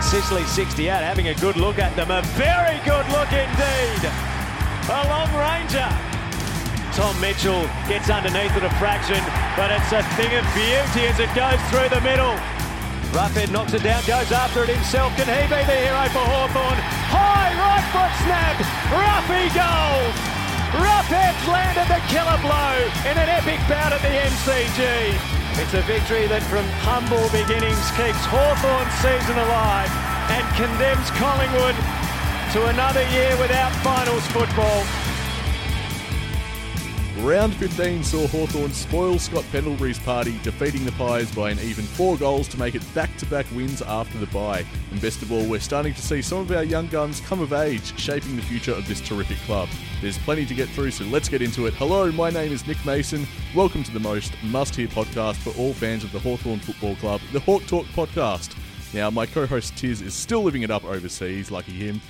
Sicily 68 having a good look at them. A very good look indeed. A long ranger. Tom Mitchell gets underneath it a fraction, but it's a thing of beauty as it goes through the middle. Roughead knocks it down, goes after it himself. Can he be the hero for Hawthorn? High right foot snap. Ruffy goal. Roughead's landed the killer blow in an epic bout at the MCG. It's a victory that from humble beginnings keeps Hawthorn's season alive and condemns Collingwood to another year without finals football. Round 15 saw Hawthorn spoil Scott Pendlebury's party, defeating the Pies by an even four goals to make it back to back wins after the bye. And best of all, we're starting to see some of our young guns come of age, shaping the future of this terrific club. There's plenty to get through, so let's get into it. Hello, my name is Nick Mason. Welcome to the most must hear podcast for all fans of the Hawthorn Football Club, the Hawk Talk podcast. Now, my co host Tiz is still living it up overseas, lucky him.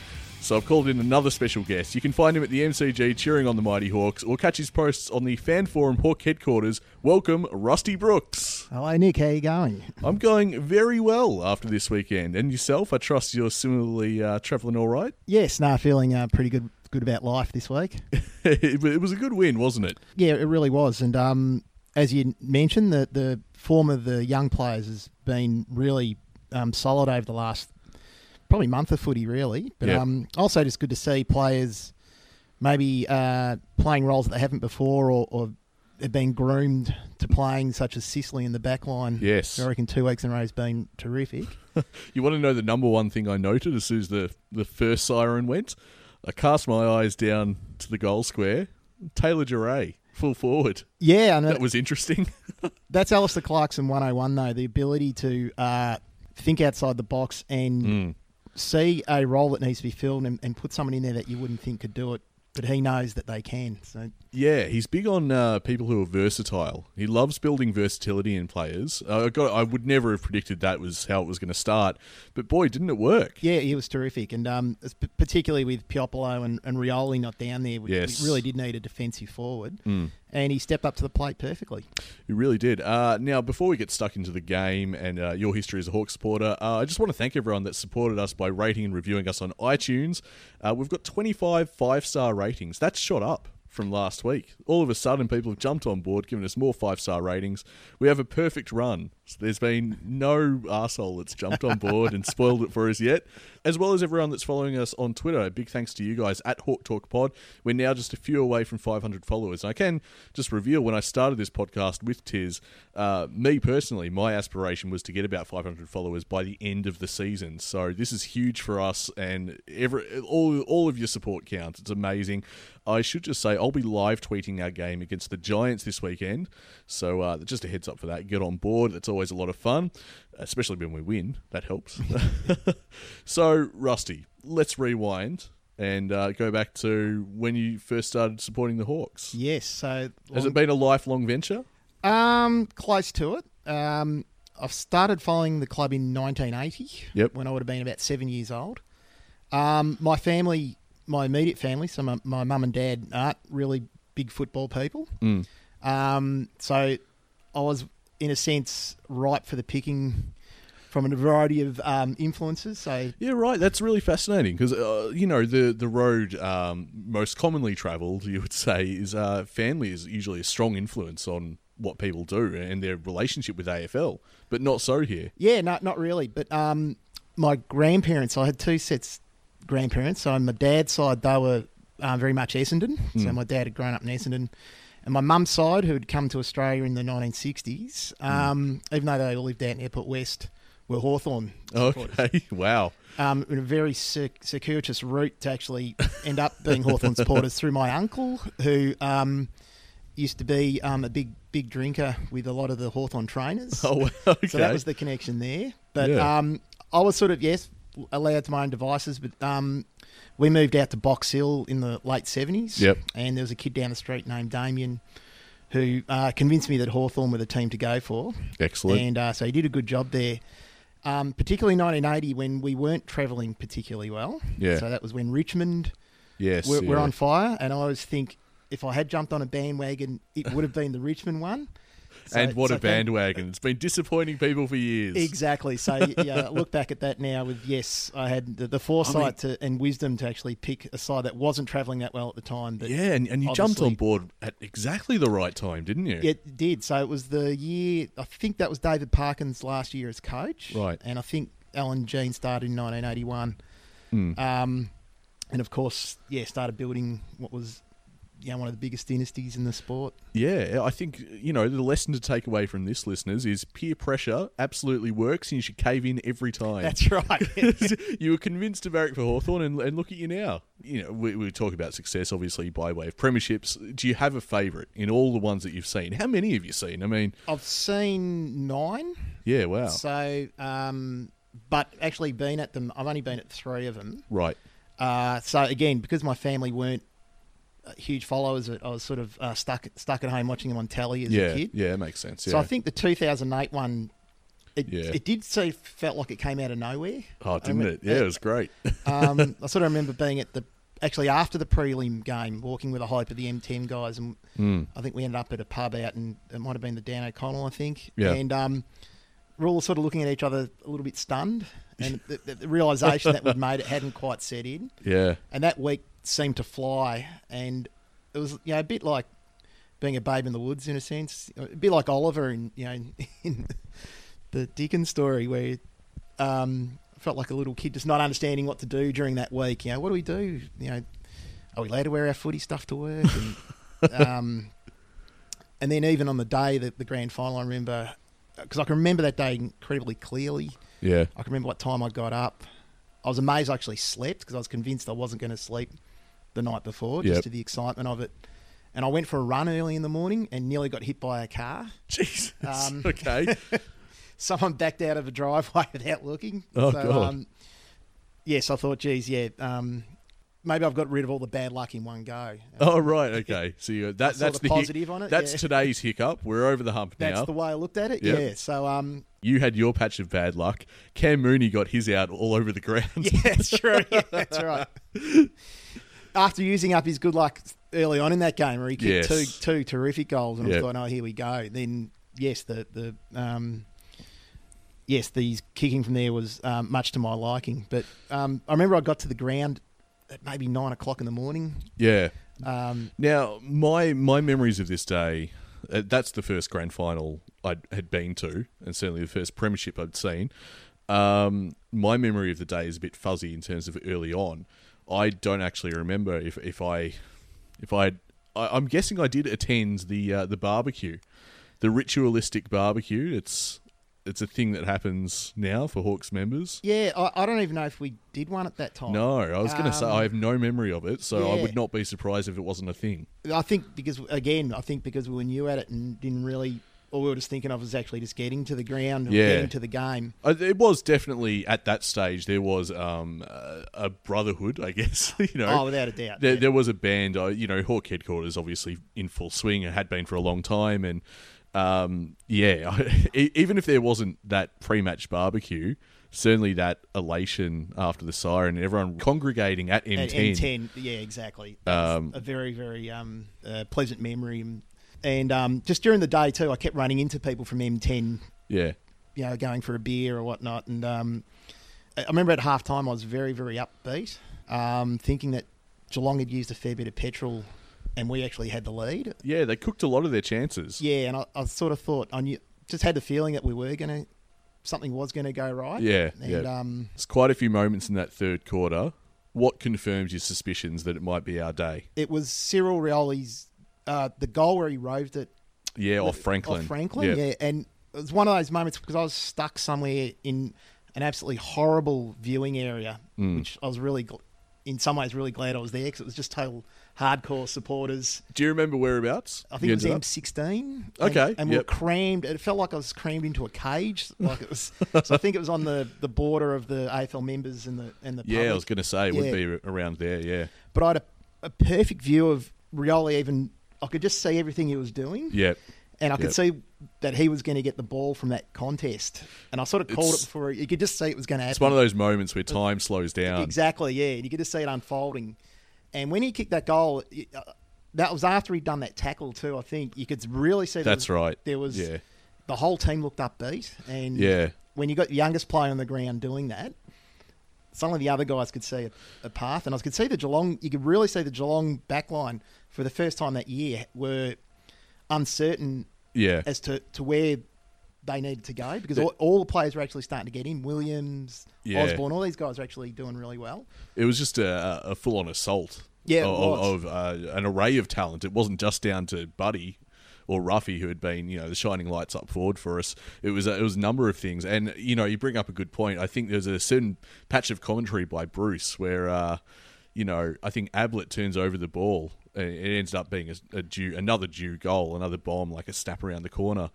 So I've called in another special guest. You can find him at the MCG cheering on the Mighty Hawks or catch his posts on the Fan Forum Hawk headquarters. Welcome, Rusty Brooks. Hello, Nick. How you going? I'm going very well after this weekend. And yourself? I trust you're similarly uh, travelling all right? Yes, no, feeling uh, pretty good good about life this week. it was a good win, wasn't it? Yeah, it really was. And um, as you mentioned, the, the form of the young players has been really um, solid over the last probably month of footy, really. But Yeah. um, also just good to see players maybe uh, playing roles that they haven't before or, or have been groomed to playing, such as Sicily in the back line. Yes. I reckon two weeks in a row has been terrific. You want to know the number one thing I noted as soon as the, the first siren went? I cast my eyes down to the goal square. Taylor Duryea, full forward. Yeah, and That was interesting. That's Alistair Clarkson 101, though. The ability to uh, think outside the box and Mm. see a role that needs to be filled and, and put someone in there that you wouldn't think could do it, but he knows that they can. So Yeah, he's big on uh, people who are versatile. He loves building versatility in players. Uh, I got, I would never have predicted that was how it was going to start, but boy, didn't it work? yeah, he was terrific, and um, particularly with Puopolo and, and Rioli not down there, we, Yes. we really did need a defensive forward, Mm. and he stepped up to the plate perfectly. He really did. Uh, now, before we get stuck into the game and uh, your history as a Hawk supporter, uh, I just want to thank everyone that supported us by rating and reviewing us on iTunes. Uh, we've got 25 five star ratings. That's shot up from last week. All of a sudden, people have jumped on board, giving us more five star ratings. We have a perfect run. There's been no arsehole that's jumped on board and spoiled it for us yet, as well as everyone that's following us on Twitter. Big thanks to you guys at Hawk Talk Pod. We're now just a few away from 500 followers. I can just reveal when I started this podcast with Tiz, uh, me personally, my aspiration was to get about 500 followers by the end of the season. So this is huge for us, and every all all of your support counts. It's amazing. I should just say I'll be live tweeting our game against the Giants this weekend. So uh, just a heads up for that. Get on board. It's always a lot of fun, especially when we win. That helps. so Rusty, let's rewind and uh, go back to when you first started supporting the Hawks. Yes, so Has it been a lifelong venture? Um, close to it. Um, I've started following the club in 1980. Yep. When I would have been about seven years old. Um, my family, my immediate family, so my, my mum and dad aren't really big football people. Mm. Um, so I was, in a sense, ripe for the picking from a variety of um, influences. So Yeah, right. That's really fascinating because uh, you know the the road um, most commonly travelled, you would say, is uh, family is usually a strong influence on what people do and their relationship with AFL, but not so here. Yeah, no, not really. But um, my grandparents, I had two sets grandparents. So on my dad's side, they were uh, very much Essendon. So my dad had grown up in Essendon. And my mum's side, who had come to Australia in the 1960s, um, even though they all lived out in Airport West, were Hawthorn. Okay, wow. Um, in a very cir- circuitous route to actually end up being Hawthorn supporters through my uncle, who um, used to be um, a big, big drinker with a lot of the Hawthorn trainers. Oh, okay. So that was the connection there. But Yeah. um, I was sort of yes allowed to my own devices, but um, we moved out to Box Hill in the late seventies. Yep. And there was a kid down the street named Damien who uh, convinced me that Hawthorn were the team to go for. Excellent. And uh, so he did a good job there. Um, particularly in 1980 when we weren't travelling particularly well. Yeah. So that was when Richmond yes, were, were on fire, and I always think if I had jumped on a bandwagon, it would have been the Richmond one. So- and what so a bandwagon! It's been disappointing people for years. Exactly. So yeah, look back at that now with yes, I had the, the foresight to, and wisdom to actually pick a side that wasn't travelling that well at the time. But Yeah, and, and you jumped on board at exactly the right time, didn't you? It did. So it was the year. I think that was David Parkin's last year as coach. Right. And I think Allan Jeans started in 1981. Mm. Um, and of course, yeah, started building what was, you know, one of the biggest dynasties in the sport. Yeah, I think you know the lesson to take away from this, listeners, is peer pressure absolutely works, and you should cave in every time. That's right. you were convinced of Eric for Hawthorn, and, and look at you now. You know, we, we talk about success, obviously, by way of premierships. Do you have a favourite in all the ones that you've seen? How many have you seen? I mean, I've seen nine. yeah, wow, So, um, but actually been at them. I've only been at three of them. right, Uh, so again, because my family weren't huge followers, I was sort of uh, stuck stuck at home watching them on telly as yeah, a kid. yeah, it makes sense. Yeah. So I think the 2008 one, it, Yeah. it did see felt like it came out of nowhere. oh, didn't it? Yeah, it was great. Um, I sort of remember being at the actually after the prelim game, walking with a hype of the M10 guys, and Mm. I think we ended up at a pub out, and it might have been the Dan O'Connell, I think. Yeah. And um, we're all sort of looking at each other a little bit stunned, and the, the, the realization that we'd made it hadn't quite set in. Yeah, And that week seemed to fly, and it was you know a bit like being a babe in the woods in a sense, a bit like Oliver in you know in the Dickens story where um, I felt like a little kid just not understanding what to do during that week. You know, what do we do? You know, are we allowed to wear our footy stuff to work? And, um, and then even on the day that the grand final, I remember because I can remember that day incredibly clearly. yeah, I can remember what time I got up. I was amazed I actually slept because I was convinced I wasn't going to sleep the night before, just Yep. to the excitement of it. And I went for a run early in the morning and nearly got hit by a car. Jesus. Um, okay. Someone backed out of a driveway without looking. Oh, so, God. Um, yes, I thought, geez, yeah, um, maybe I've got rid of all the bad luck in one go. Oh right, okay. So you, that saw that's the the hic- positive on it, That's yeah. today's hiccup. We're over the hump That's now. the way I looked at it. Yep. Yeah. So, um, you had your patch of bad luck. Cam Mooney got his out all over the ground. Yeah, that's true. Yeah, that's right. After using up his good luck early on in that game, where he kicked Yes. two two terrific goals, and Yeah. I thought, oh, here we go. Then yes, the the um, yes, the kicking from there was um, much to my liking. But um, I remember I got to the ground at maybe nine o'clock in the morning. yeah. Um, Now, my my memories of this day, uh, that's the first grand final I had been to, and certainly the first premiership I'd seen. Um, my memory of the day is a bit fuzzy in terms of early on. I don't actually remember if if I if I, I I'm guessing I did attend the uh, the barbecue, the ritualistic barbecue. It's it's a thing that happens now for Hawks members. yeah, I, I don't even know if we did one at that time. No, I was going to say Um, I have no memory of it, so I would not be surprised if it wasn't a thing. I think because again, I think because we were new at it and didn't really. All we were just thinking of was actually just getting to the ground and Yeah. getting to the game. Uh, It was definitely at that stage. There was um, a brotherhood, I guess. you know, Oh, without a doubt. there, yeah. there was a band. Uh, you know, Hawk headquarters obviously in full swing and had been for a long time. And um, yeah, even if there wasn't that pre-match barbecue, certainly that elation after the siren, and everyone congregating at M10. At M10, yeah, exactly. Um, a very, very um, uh, pleasant memory. And, and um, just during the day too, I kept running into people from M10, Yeah, you know, going for a beer or whatnot. And um, I remember at half time, I was very, very upbeat, um, thinking that Geelong had used a fair bit of petrol, and we actually had the lead. yeah, they cooked a lot of their chances. Yeah, and I, I sort of thought I knew, just had the feeling that we were going to, something was going to go right. Yeah, and yeah. um, There's quite a few moments in that third quarter. What confirms your suspicions that it might be our day? it was Cyril Rioli's uh, the goal where he roved it Yeah, off Franklin. Off Franklin, Yeah. yeah. And it was one of those moments because I was stuck somewhere in an absolutely horrible viewing area, Mm. which I was really, gl- in some ways, really glad I was there because it was just total hardcore supporters. Do you remember whereabouts? I think you it was? M16. and- Okay, And, we were crammed. It felt like I was crammed into a cage. Like it was. so I think it was on the, the border of the AFL members and the and the Yeah, I was going to say it would be around there. Yeah, But I had a, a perfect view of Rioli. Even I could just see everything he was doing. yeah. and I could Yep. see that he was going to get the ball from that contest. And I sort of called It's- it before. You could just see it was going to happen. It's one of those moments where time slows down. Exactly, yeah. And you could just see it unfolding. And when he kicked that goal, it- uh, that was after he'd done that tackle too. I think you could really see there That's was- right. There was Yeah. the whole team looked upbeat, and Yeah. when you got the youngest player on the ground doing that, some of the other guys could see a, a path, and I could see the Geelong. You could really see the Geelong backline for the first time that year were uncertain Yeah. as to, to where they needed to go because all, all the players were actually starting to get in. Williams, Yeah. Osborne, all these guys are actually doing really well. It was just a, a full on assault. Yeah, of, of uh, an array of talent. It wasn't just down to Buddy or Ruffy who had been, you know, the shining lights up forward for us. It was a, it was a number of things, and you know, you bring up a good point. I think there's a certain patch of commentary by Bruce where, uh, you know, I think Ablett turns over the ball. It ends up being a, a due, another Dew goal, another bomb, like a snap around the corner.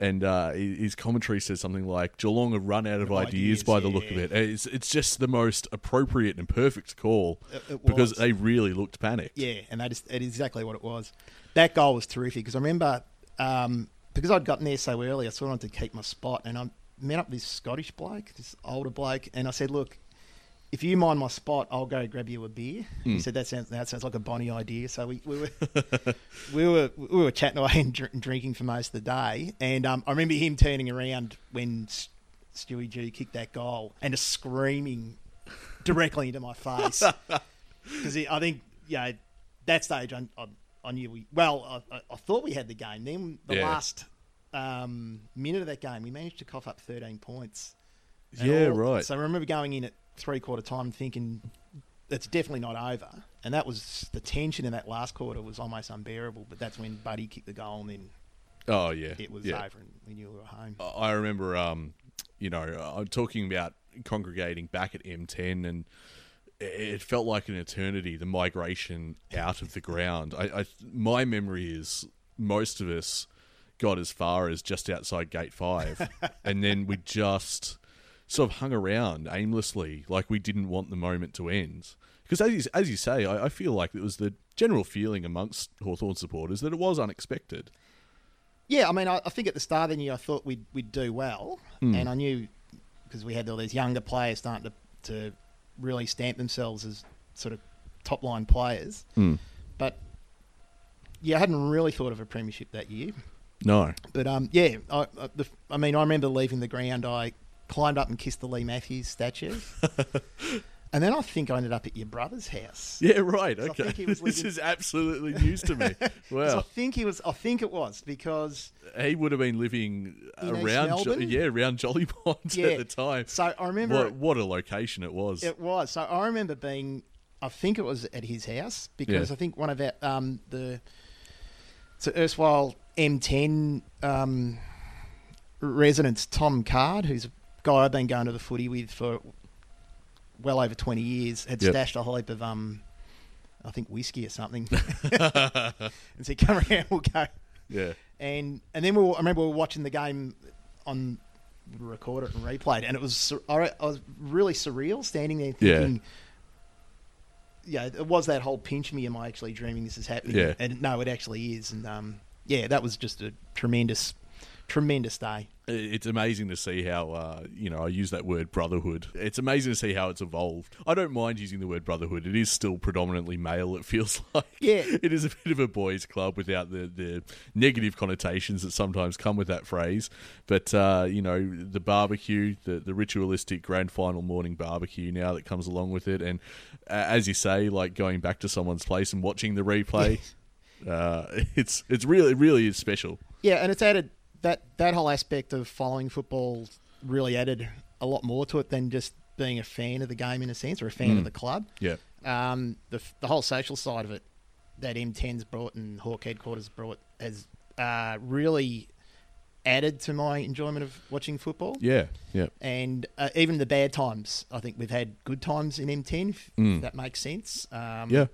And uh, his commentary says something like Geelong have run out of ideas, Ideas, by the look of it. It's it's just the most appropriate and perfect call It- it because they really looked panicked. Yeah, and that is, it is exactly what it was. That goal was terrific because I remember um, because I'd gotten there so early, I sort of wanted to keep my spot, and I met up with this Scottish bloke, this older bloke, and I said, "Look, if you mind my spot, I'll go grab you a beer." He said, "That sounds that sounds like a bonny idea." So we, we were we were we were chatting away and dr- drinking for most of the day, and um, I remember him turning around when Stewie G kicked that goal and just screaming directly into my face because I think yeah, that stage I, I, I knew we well I, I- I thought we had the game. Then the Yeah. last um, minute of that game, we managed to cough up thirteen points. Yeah, all- right. So I remember going in at three quarter time thinking it's definitely not over, and that was the tension in that last quarter was almost unbearable. But that's when Buddy kicked the goal, and then Oh yeah, it was yeah. over, and we knew we were home. I remember, um, you know, I'm talking about congregating back at M10, and it felt like an eternity. The migration out of the ground. I, I my memory is most of us got as far as just outside Gate Five, and then we just sort of hung around aimlessly, like we didn't want the moment to end. Because as you, as you say, I, I feel like it was the general feeling amongst Hawthorn supporters that it was unexpected. Yeah, I mean, I, I think at the start of the year I thought we'd we'd do well, Hmm. and I knew because we had all these younger players starting to to really stamp themselves as sort of top line players. Hmm. But yeah, I hadn't really thought of a premiership that year. No. But um, yeah, I, I, the, I mean, I remember leaving the ground. I climbed up and kissed the Leigh Matthews statue, and then I think I ended up at your brother's house. Yeah, right. Okay. think he was this is absolutely news to me. Wow. I think he was. I think it was because He would have been living In around, Jo- yeah, around Jolimont Yeah. at the time. So I remember What, what a location it was. It was. So I remember being. I think it was at his house because Yeah. I think one of our um, the so erstwhile M10 um, residents, Tom Card, who's a guy I've been going to the footy with for well over twenty years, had Yep. stashed a whole heap of um, I think whiskey or something, and said, "Come around, we'll go." yeah. and and then we were, I remember we were watching the game on we recorded it and replayed, it, and it was I was really surreal standing there Yeah. thinking, yeah, it was that whole pinch me. Am I actually dreaming this is happening? Yeah. and no, it actually is, and um, yeah, that was just a tremendous, tremendous day. It's amazing to see how, uh, you know, I use that word brotherhood. It's amazing to see how it's evolved. I don't mind using the word brotherhood. It is still predominantly male, it feels like. Yeah. It is a bit of a boys' club without the, the negative connotations that sometimes come with that phrase. But, uh, you know, the barbecue, the, the ritualistic grand final morning barbecue now that comes along with it. And uh, as you say, like going back to someone's place and watching the replay, uh, it's, it's really, really is special. Yeah, and it's added that that whole aspect of following football really added a lot more to it than just being a fan of the game in a sense or a fan of the club. Yeah. um, the the whole social side of it that M10's brought and Hawk headquarters brought has uh, really added to my enjoyment of watching football. Yeah. Yeah. And uh, even the bad times, I think we've had good times in M10. If, Mm. if that makes sense. Um, Yeah.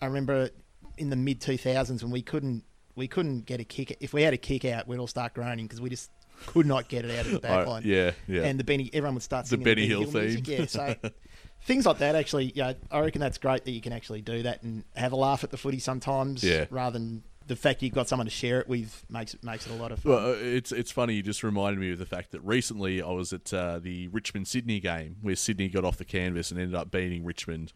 I remember in the mid 2000s when we couldn't we couldn't get a kick. If we had a kick out, we'd all start groaning because we just could not get it out of the back line. yeah. Yeah. And the Benny, everyone would start singing The Benny Hill music. theme. Yeah, so things like that actually, yeah, I reckon that's great that you can actually do that and have a laugh at the footy sometimes, Yeah. rather than the fact you've got someone to share it with makes it makes it a lot of fun. Well, uh, it's it's funny. You just reminded me of the fact that recently I was at uh, the Richmond Sydney game where Sydney got off the canvas and ended up beating Richmond.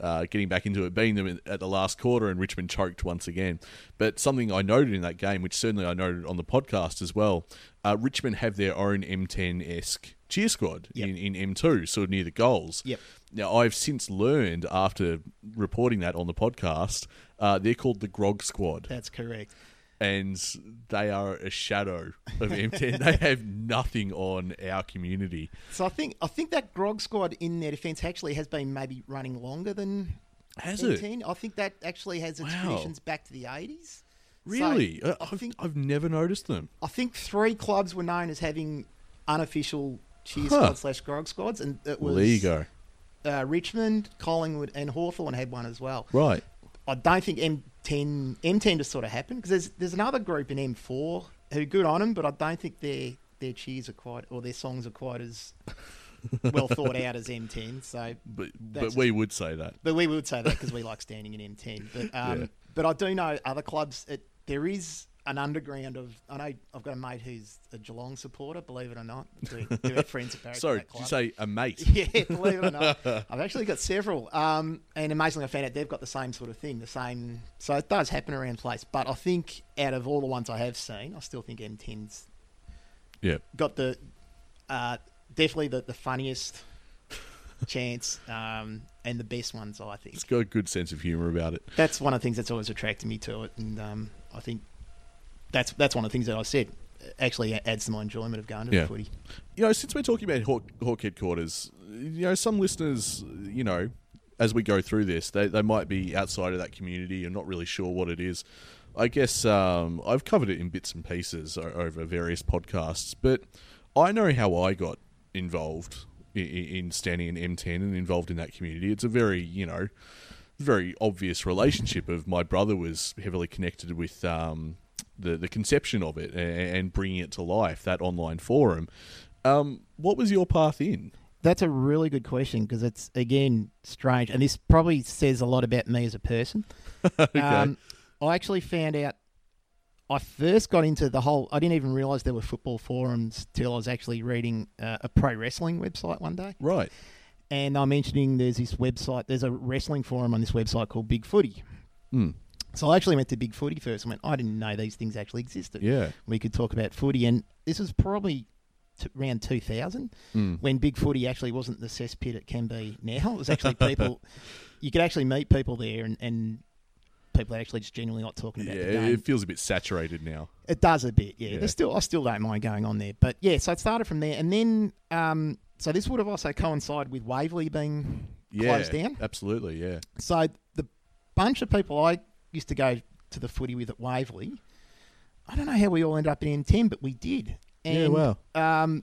Uh, getting back into it, beating them in- at the last quarter, and Richmond choked once again. But something I noted in that game, which certainly I noted on the podcast as well, uh, Richmond have their own M10 esque cheer squad Yep. in, in M2, sort of near the goals. Yep. Now, I've since learned after reporting that on the podcast, uh, they're called the Grog Squad That's correct. And they are a shadow of M10. they have nothing on our community. So I think I think that Grog squad in their defence actually has been maybe running longer than Has? M10. I think that actually has its Wow. traditions back to the 80s. Really? So I I've, think I've never noticed them. I think three clubs were known as having unofficial cheer Huh. squad slash grog squads, and it was Well, there you go. Uh, Richmond, Collingwood, and Hawthorn had one as well. Right. I don't think M10 M10 just sort of happened because there's there's another group in M4 who good on them, but I don't think their their cheers are quite or their songs are quite as well thought out as M10. So, But, but we would say that. but we would say that because we like standing in M10. But um, Yeah. but I do know other clubs. It, there is an underground of. I know I've got a mate who's a Geelong supporter. Believe it or not, do, do friends apparently. Sorry, did you say a mate? Yeah, believe it or not, I've actually got several. Um, and amazingly, I found out they've got the same sort of thing, the same. So it does happen around place. But I think out of all the ones I have seen, I still think M10's Yeah. got the uh, definitely the, the funniest chance um, and the best ones. I think It's got a good sense of humour about it. that's one of the things that's always attracted me to it, and um, I think that's that's one of the things that I said actually adds to my enjoyment of going to Yeah. the footy. You know, since we're talking about Hawk, Hawk headquarters, you know, some listeners, you know, as we go through this, they, they might be outside of that community and not really sure what it is. I guess um, I've covered it in bits and pieces over various podcasts, but I know how I got involved in, in standing in M10 and involved in that community. It's a very, you know, very obvious relationship of my brother was heavily connected with um, the the conception of it and, and bringing it to life. That online forum. Um, what was your path in? That's a really good question because it's again strange, and this probably says a lot about me as a person. okay. Um, I actually found out. I first got into the whole. I didn't even realize there were football forums till I was actually reading uh, a pro wrestling website one day, right. and I'm mentioning there's this website. There's a wrestling forum on this website called Big Footy. Hmm. So I actually went to Big Footy first and went. I didn't know these things actually existed. Yeah. we could talk about footy, and this was probably t- around 2000 Mm. when Big Footy actually wasn't the cesspit it can be now. It was actually people. you could actually meet people there, and, and people are actually just genuinely not talking Yeah. about the game. It feels a bit saturated now. It does a bit, yeah. Yeah. There's still, I still don't mind going on there, but yeah. So it started from there, and then um, so this would have also coincided with Waverley being Yeah. closed down. Absolutely. Yeah. So the bunch of people I used to go to the footy with at Waverley, I don't know how we all ended up in M10, but we did. And, Yeah, wow. Um,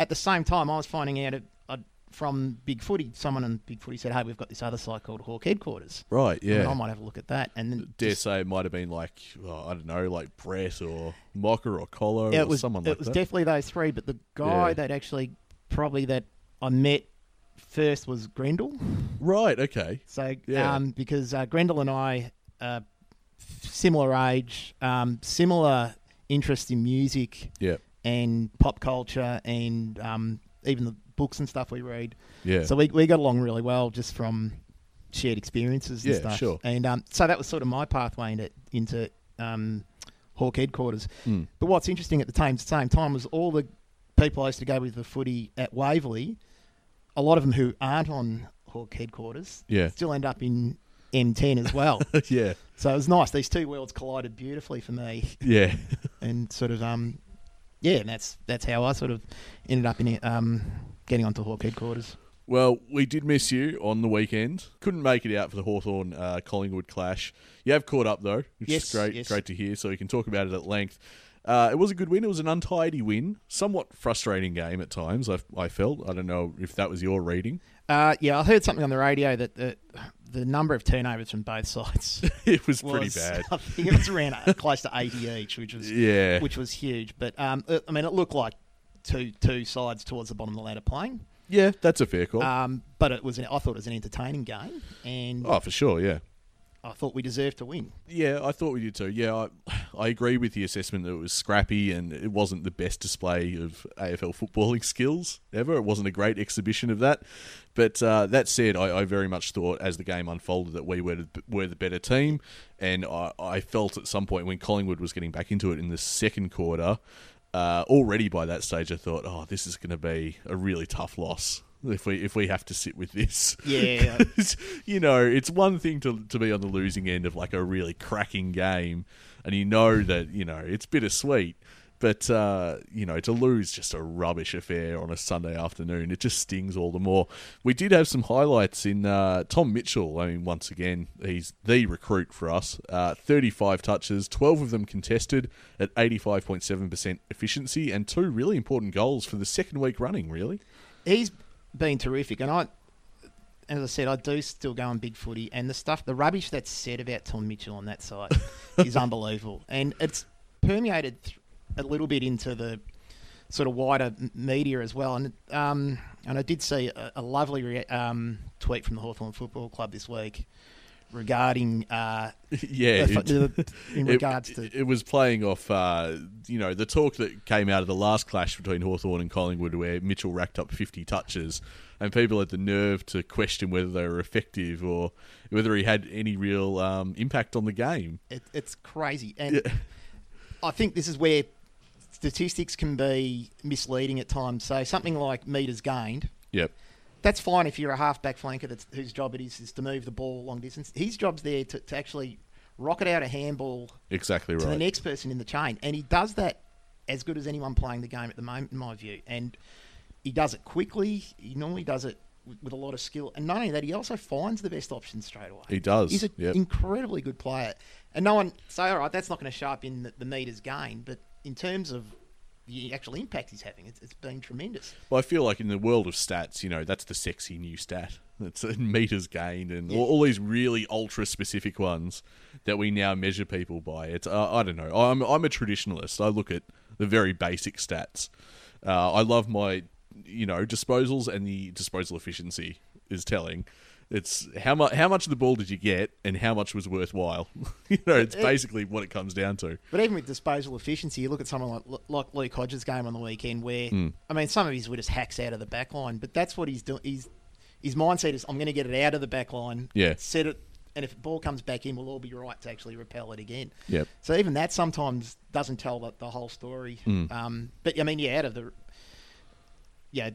at the same time, I was finding out it, uh, from Big Footy, someone in Big Footy said, "Hey, we've got this other site called Hawk Headquarters. Right. I, Yeah. I might have a look at that." And then Dare just- say it might have been like oh, I don't know, like Brett or Mocker or Collar it or was someone like that. it was that. definitely those three. But the guy Yeah. that actually probably that I met first was Grendel. right. Okay. So, Yeah. um, because uh, Grendel and I similar age, um, similar interest in music Yeah. and pop culture, and um, even the books and stuff we read. Yeah. So we we got along really well just from shared experiences and Yeah, stuff. sure. And um, so that was sort of my pathway into into um, Hawk headquarters. Mm. But what's interesting at the same same time was all the people I used to go with the footy at Waverley. A lot of them who aren't on Hawk headquarters Yeah. still end up in M10 as well. yeah. so it was nice. These two worlds collided beautifully for me, Yeah. and sort of um, yeah, and that's that's how I sort of ended up in it, um, getting onto Hawk headquarters. Well, we did miss you on the weekend. Couldn't make it out for the Hawthorn uh, Collingwood clash. You have caught up though, which Yes, is great. yes. Great to hear. So we can talk about it at length. Uh, it was a good win. It was an untidy win. Somewhat frustrating game at times. I, I felt. I don't know if that was your reading. Uh, yeah, I heard something on the radio that the the number of turnovers from both sides it was pretty was, bad. I think it was around uh, close to eighty each, which was Yeah. which was huge. But um, it- I mean, it looked like two two sides towards the bottom of the ladder playing. yeah, that's a fair call. Um, but it was an, I thought it was an entertaining game, and oh, for sure. Yeah. I thought we deserved to win. Yeah, I thought we did too. Yeah, I, I agree with the assessment that it was scrappy and it wasn't the best display of AFL footballing skills ever. It wasn't a great exhibition of that. But uh, that said, I, I, very much thought as the game unfolded that we were, were the better team. And I, I felt at some point when Collingwood was getting back into it in the second quarter, uh, already by that stage, I thought, oh, this is going to be a really tough loss if we if we have to sit with this. Yeah, you know, it's one thing to to be on the losing end of like a really cracking game, and you know that you know it's bittersweet. But uh, you know, to lose just a rubbish affair on a Sunday afternoon, it just stings all the more. We did have some highlights in uh, Tom Mitchell. I mean, once again, he's the recruit for us. Uh, Thirty-five touches, twelve of them contested at eighty-five point seven percent efficiency, and two really important goals for the second week running. Really, he's been terrific. And I, as I said, I do still go on big footy, and the stuff, the rubbish that's said about Tom Mitchell on that side is unbelievable, and it's permeated a little bit into the sort of wider media as well. And um, and I did see a, a lovely um, tweet from the Hawthorn Football Club this week regarding uh, yeah it, in regards it, to it was playing off uh, you know the talk that came out of the last clash between Hawthorn and Collingwood where Mitchell racked up 50 touches and people had the nerve to question whether they were effective or whether he had any real um, impact on the game. It, it's crazy. And yeah. I think this is where statistics can be misleading at times. So something like meters gained yep that's fine if you're a halfback flanker that's, whose job it is is to move the ball long distance. His job's there to, to actually rocket out a handball exactly right to the next person in the chain, and he does that as good as anyone playing the game at the moment, in my view. And he does it quickly. He normally does it with, with a lot of skill, and not only that, he also finds the best option straight away. He does. He's an yep. incredibly good player, and no one say, all right, that's not going to show up in the, the meters gained, but in terms of the actual impact he's having. It's, it's been tremendous. Well, I feel like in the world of stats, you know, that's the sexy new stat. It's meters gained and yeah. all, all, these really ultra specific ones that we now measure people by. It's uh, I don't know. I'm I'm a traditionalist. I look at the very basic stats. Uh, I love my you know disposals and the disposal efficiency is telling. It's how much how much of the ball did you get, and how much was worthwhile. you know, it's basically what it comes down to. But even with disposal efficiency, you look at someone like like Luke Hodge's game on the weekend, where mm. I mean, some of his were just hacks out of the back line, but that's what he's doing. He's his mindset is, I'm going to get it out of the back line, yeah, set it, and if the ball comes back in, we'll all be right to actually repel it again. Yep. So even that sometimes doesn't tell the, the whole story. Mm. Um, but I mean, yeah, out of the yeah,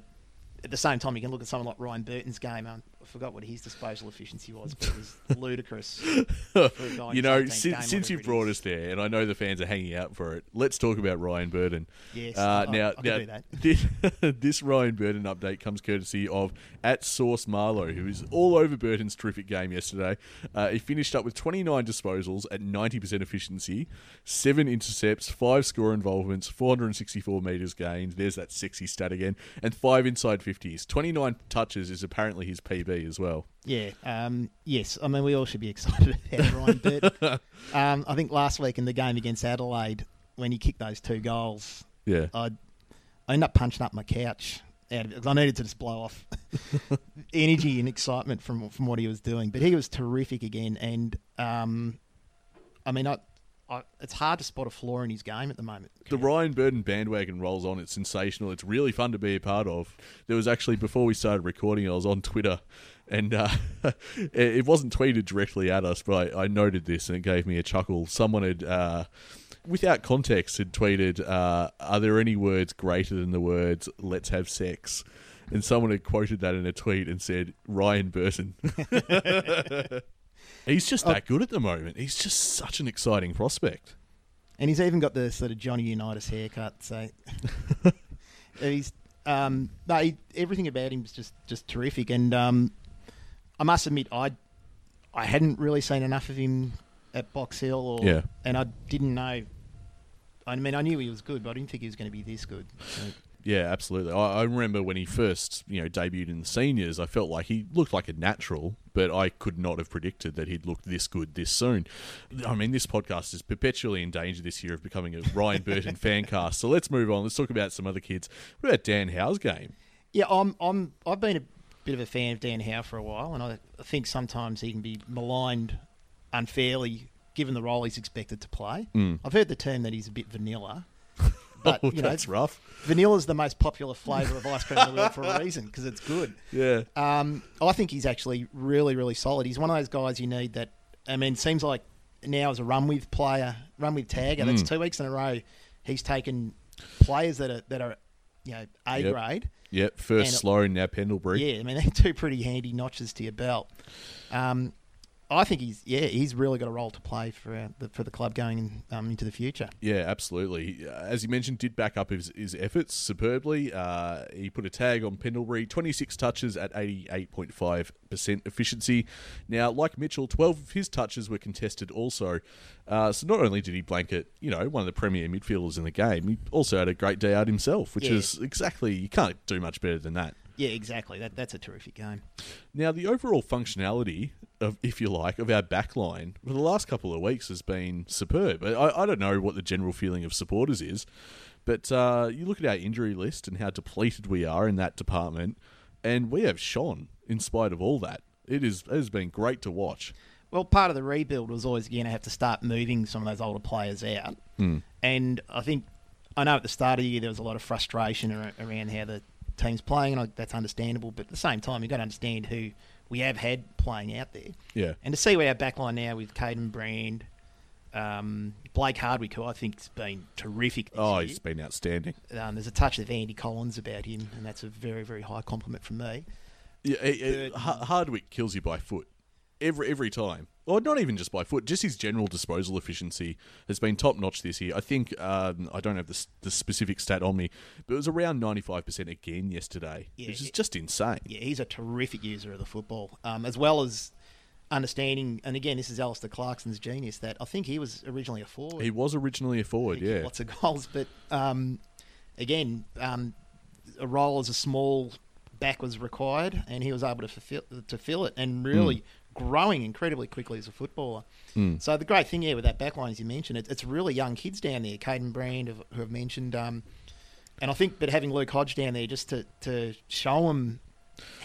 at the same time, you can look at someone like Ryan Burton's game. Um, I forgot what his disposal efficiency was, but it was ludicrous. you know, since, since you brought us there, and I know the fans are hanging out for it, let's talk about Ryan Burton. Yes, uh, I, now, I now this, this, Ryan Burton update comes courtesy of at Source Marlow, who is all over Burton's terrific game yesterday. Uh, he finished up with 29 disposals at 90% efficiency, seven intercepts, five score involvements, 464 metres gained. There's that sexy stat again, and five inside 50s. 29 touches is apparently his PB as well. Yeah, um, yes. I mean, we all should be excited about Ryan Burton. um, I think last week in the game against Adelaide, when he kicked those two goals, yeah, I, I ended up punching up my couch out of it I needed to just blow off energy and excitement from from what he was doing. But he was terrific again, and um, I mean, I, I, it's hard to spot a flaw in his game at the moment. The Ryan Burton bandwagon rolls on. It's sensational. It's really fun to be a part of. There was actually before we started recording, I was on Twitter, and uh, it wasn't tweeted directly at us, but I, I, noted this and it gave me a chuckle. Someone had. Uh, without context, had tweeted, uh, "Are there any words greater than the words "Let's have sex"?" And someone had quoted that in a tweet and said, "Ryan Burton." He's just that oh. good at the moment. He's just such an exciting prospect. And he's even got the sort of Johnny Unitas haircut. So he's um, no, he, everything about him is just just terrific. And um, I must admit, I I hadn't really seen enough of him at Box Hill, or, yeah. and I didn't know. I mean, I knew he was good, but I didn't think he was going to be this good. So. Yeah, absolutely. I, I, remember when he first, you know, debuted in the seniors. I felt like he looked like a natural, but I could not have predicted that he'd look this good this soon. I mean, this podcast is perpetually in danger this year of becoming a Ryan Burton fan cast. So let's move on. Let's talk about some other kids. What about Dan Howe's game? Yeah, I'm. I'm. I've been a bit of a fan of Dan Howe for a while, and I, I think sometimes he can be maligned unfairly given the role he's expected to play. Mm. I've heard the term that he's a bit vanilla. But oh, you know, that's rough. vanilla is the most popular flavour of ice cream in the world for a reason because it's good. Yeah. Um, I think he's actually really, really solid. He's one of those guys you need that. I mean, seems like now as a run with player, run with tagger. That's Mm. two weeks in a row. He's taken players that are that are, you know, A Yep. grade. Yep. First And- Sloane, now Pendlebury. Yeah, I mean they're two pretty handy notches to your belt. Um, I think he's yeah he's really got a role to play for uh, the, for the club going um, into the future. Yeah, absolutely. Uh, As you mentioned, did back up his, his efforts superbly. Uh, he put a tag on Pendlebury, 26 touches at 88.5% efficiency. Now, like Mitchell, 12 of his touches were contested also. Uh, so not only did he blanket, you know, one of the premier midfielders in the game, he also had a great day out himself, which Yeah. is exactly, you can't do much better than that. Yeah, exactly. That that's a terrific game. Now, the overall functionality of, if you like, of our backline for the last couple of weeks has been superb. I, I don't know what the general feeling of supporters is, but uh, you look at our injury list and how depleted we are in that department, and we have shone in spite of all that. It is it has been great to watch. Well, part of the rebuild was always going to have to start moving some of those older players out, and I think I know at the start of the year there was a lot of frustration around how the team's playing, and I- that's understandable. But at the same time, you've got to understand who we have had playing out there, Yeah, and to see where our backline now with Kaiden Brand, um, Blake Hardwick, who I think's been terrific. This oh, year. he's been outstanding. Um, there's a touch of Andy Collins about him, and that's a very, very high compliment from me. Yeah, it- it- Hardwick kills you by foot every every time. Or not even just by foot, just his general disposal efficiency has been top notch this year. I think um, I don't have the, the specific stat on me, but it was around ninety five percent again yesterday, Yeah, which is it- just insane. Yeah, he's a terrific user of the football, um, as well as understanding. And again, this is Alistair Clarkson's genius. That I think he was originally a forward. He was originally a forward, yeah. lots of goals, but um, again, um, a role as a small back was required, and he was able to fulfill to fill it, and really Mm. Growing incredibly quickly as a footballer. So the great thing here with that back line, as you mentioned, it, it's really young kids down there. Kaiden Brand, who who have mentioned, um, and I think, but having Luke Hodge down there just to to show them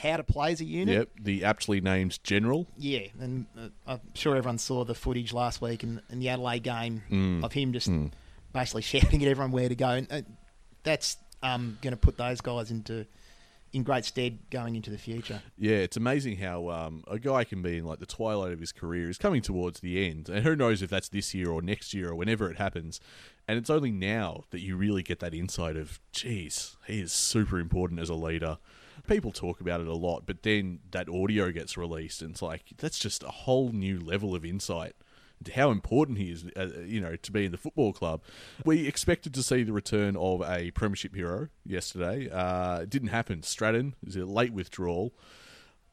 how to play as a unit. Yep, the aptly named general. Yeah, and uh, I'm sure everyone saw the footage last week in, in the Adelaide game Mm. of him just basically shouting at everyone where to go, and uh, that's um, going to put those guys into in great stead going into the future. Yeah, it's amazing how um, a guy can be in like the twilight of his career is coming towards the end, and who knows if that's this year or next year or whenever it happens. And it's only now that you really get that insight of, geez, he is super important as a leader. People talk about it a lot, but then that audio gets released, and it's like that's just a whole new level of insight how important he is, uh, you know, to be in the football club. We expected to see the return of a premiership hero yesterday. Uh, it didn't happen. Stratton is a late withdrawal.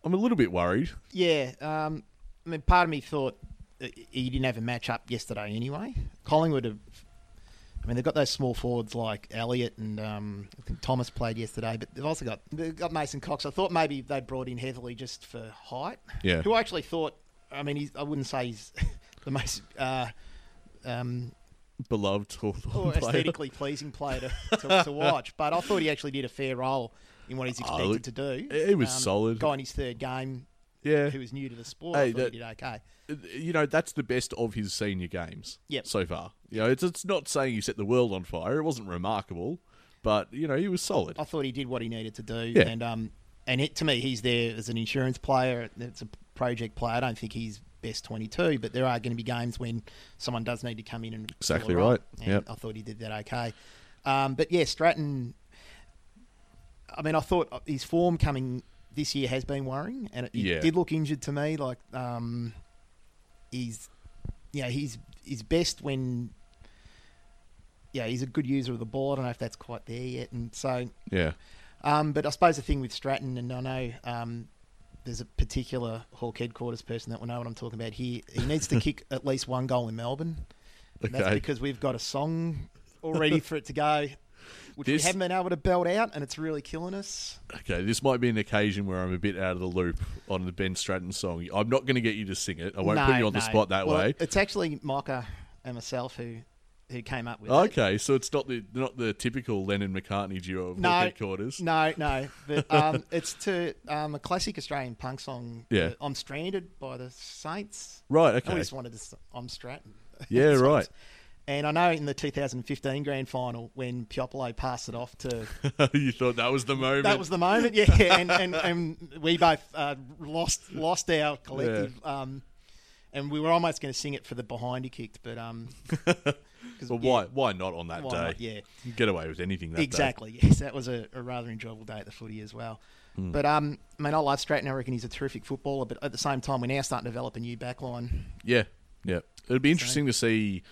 I'm a little bit worried. Yeah, um, I mean, part of me thought he didn't have a match up yesterday anyway. Collingwood have. I mean, they've got those small forwards like Elliott and um, I think Thomas played yesterday, but they've also got they've got Mason Cox. I thought maybe they brought in heavily just for height. Yeah. Who I actually thought. I mean, he's, I wouldn't say he's the most uh, um, Beloved or player. aesthetically pleasing player to, to, to watch, but I thought he actually did a fair role in what he's Oh, expected look, to do. he was Um, solid. Guy in his third game Yeah. who was new to the sport. Hey, that- he did okay. You know, that's the best of his senior games Yep. so far. You know, it's, it's not saying he set the world on fire. It wasn't remarkable, but, you know, he was solid. I thought he did what he needed to do, Yeah. and um, and it, to me, he's there as an insurance player. It's a project player. I don't think he's best twenty-two, but there are going to be games when someone does need to come in and Exactly right. Yeah. I thought he did that okay. Um, but yeah, Stratton. I mean, I thought his form coming this year has been worrying, and it, he Yeah. did look injured to me. Like um, he's, yeah, he's he's best when. Yeah, he's a good user of the ball. I don't know if that's quite there yet, and so Yeah. um, but I suppose the thing with Stratton, and I know um, there's a particular Hawk headquarters person that will know what I'm talking about here. He needs to kick at least one goal in Melbourne. And That's because we've got a song all ready for it to go, which This- we haven't been able to belt out, and it's really killing us. Okay, this might be an occasion where I'm a bit out of the loop on the Ben Stratton song. I'm not going to get you to sing it. I won't put you on the spot that Well, way. It's actually Micah and myself who who came up with it. Okay, so it's not the not the typical Lennon McCartney duo of No, headquarters. No, no, but um, it's to um, a classic Australian punk song. Yeah. uh, I'm Stranded by the Saints. Right. Okay. I always wanted to. s- I'm Stratton. Yeah, That's what right. it's- And I know in the 2015 grand final when Puopolo passed it off to you thought that was the moment. that was the moment, yeah, and, and, and we both uh, lost lost our collective, um, and we were almost going to sing it for the behind he kicked, but um, Well, yeah, why why not on that day? not? Yeah, Get away with anything that day. exactly. Yes, that was a, a rather enjoyable day at the footy as well. Hmm. But um, I mean, I love Stratton. I reckon he's a terrific footballer. But at the same time, we're now starting to develop a new backline. Yeah, yeah. It'd be interesting to see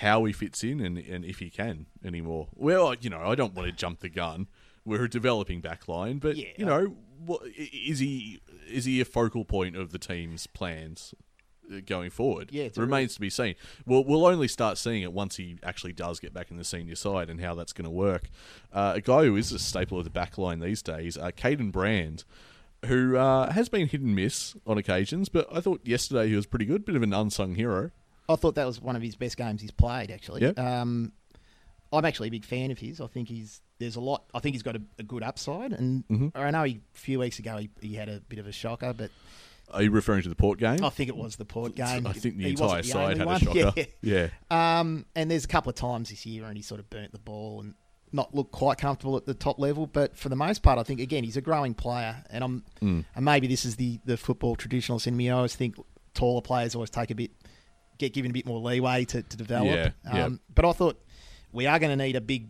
how he fits in and, and if he can anymore. Well, you know, I don't want to jump the gun. We're a developing back line, but Yeah. you know, what, is he is he a focal point of the team's plans going forward? Yeah, it's it a remains to be seen. We'll we'll only start seeing it once he actually does get back in the senior side and how that's going to work. Uh, a guy who is a staple of the back line these days, uh, Kaiden Brand. Who uh, has been hit and miss on occasions, but I thought yesterday he was pretty good. Bit of an unsung hero. I thought that was one of his best games he's played. Actually, Yep. um, I'm actually a big fan of his. I think he's there's a lot. I think he's got a, a good upside, and Mm-hmm. I know he, a few weeks ago he, he had a bit of a shocker, but Are you referring to the Port game? I think it was the Port game. I think the He entire the side had a shocker. Yeah. Yeah. Um, and there's a couple of times this year when he sort of burnt the ball and not looked quite comfortable at the top level. But for the most part, I think again he's a growing player, and I'm Hmm. and maybe this is the the football traditionalist in me. I always think taller players always take a bit get given a bit more leeway to, to develop. Yeah, yeah. Um, But I thought we are going to need a big,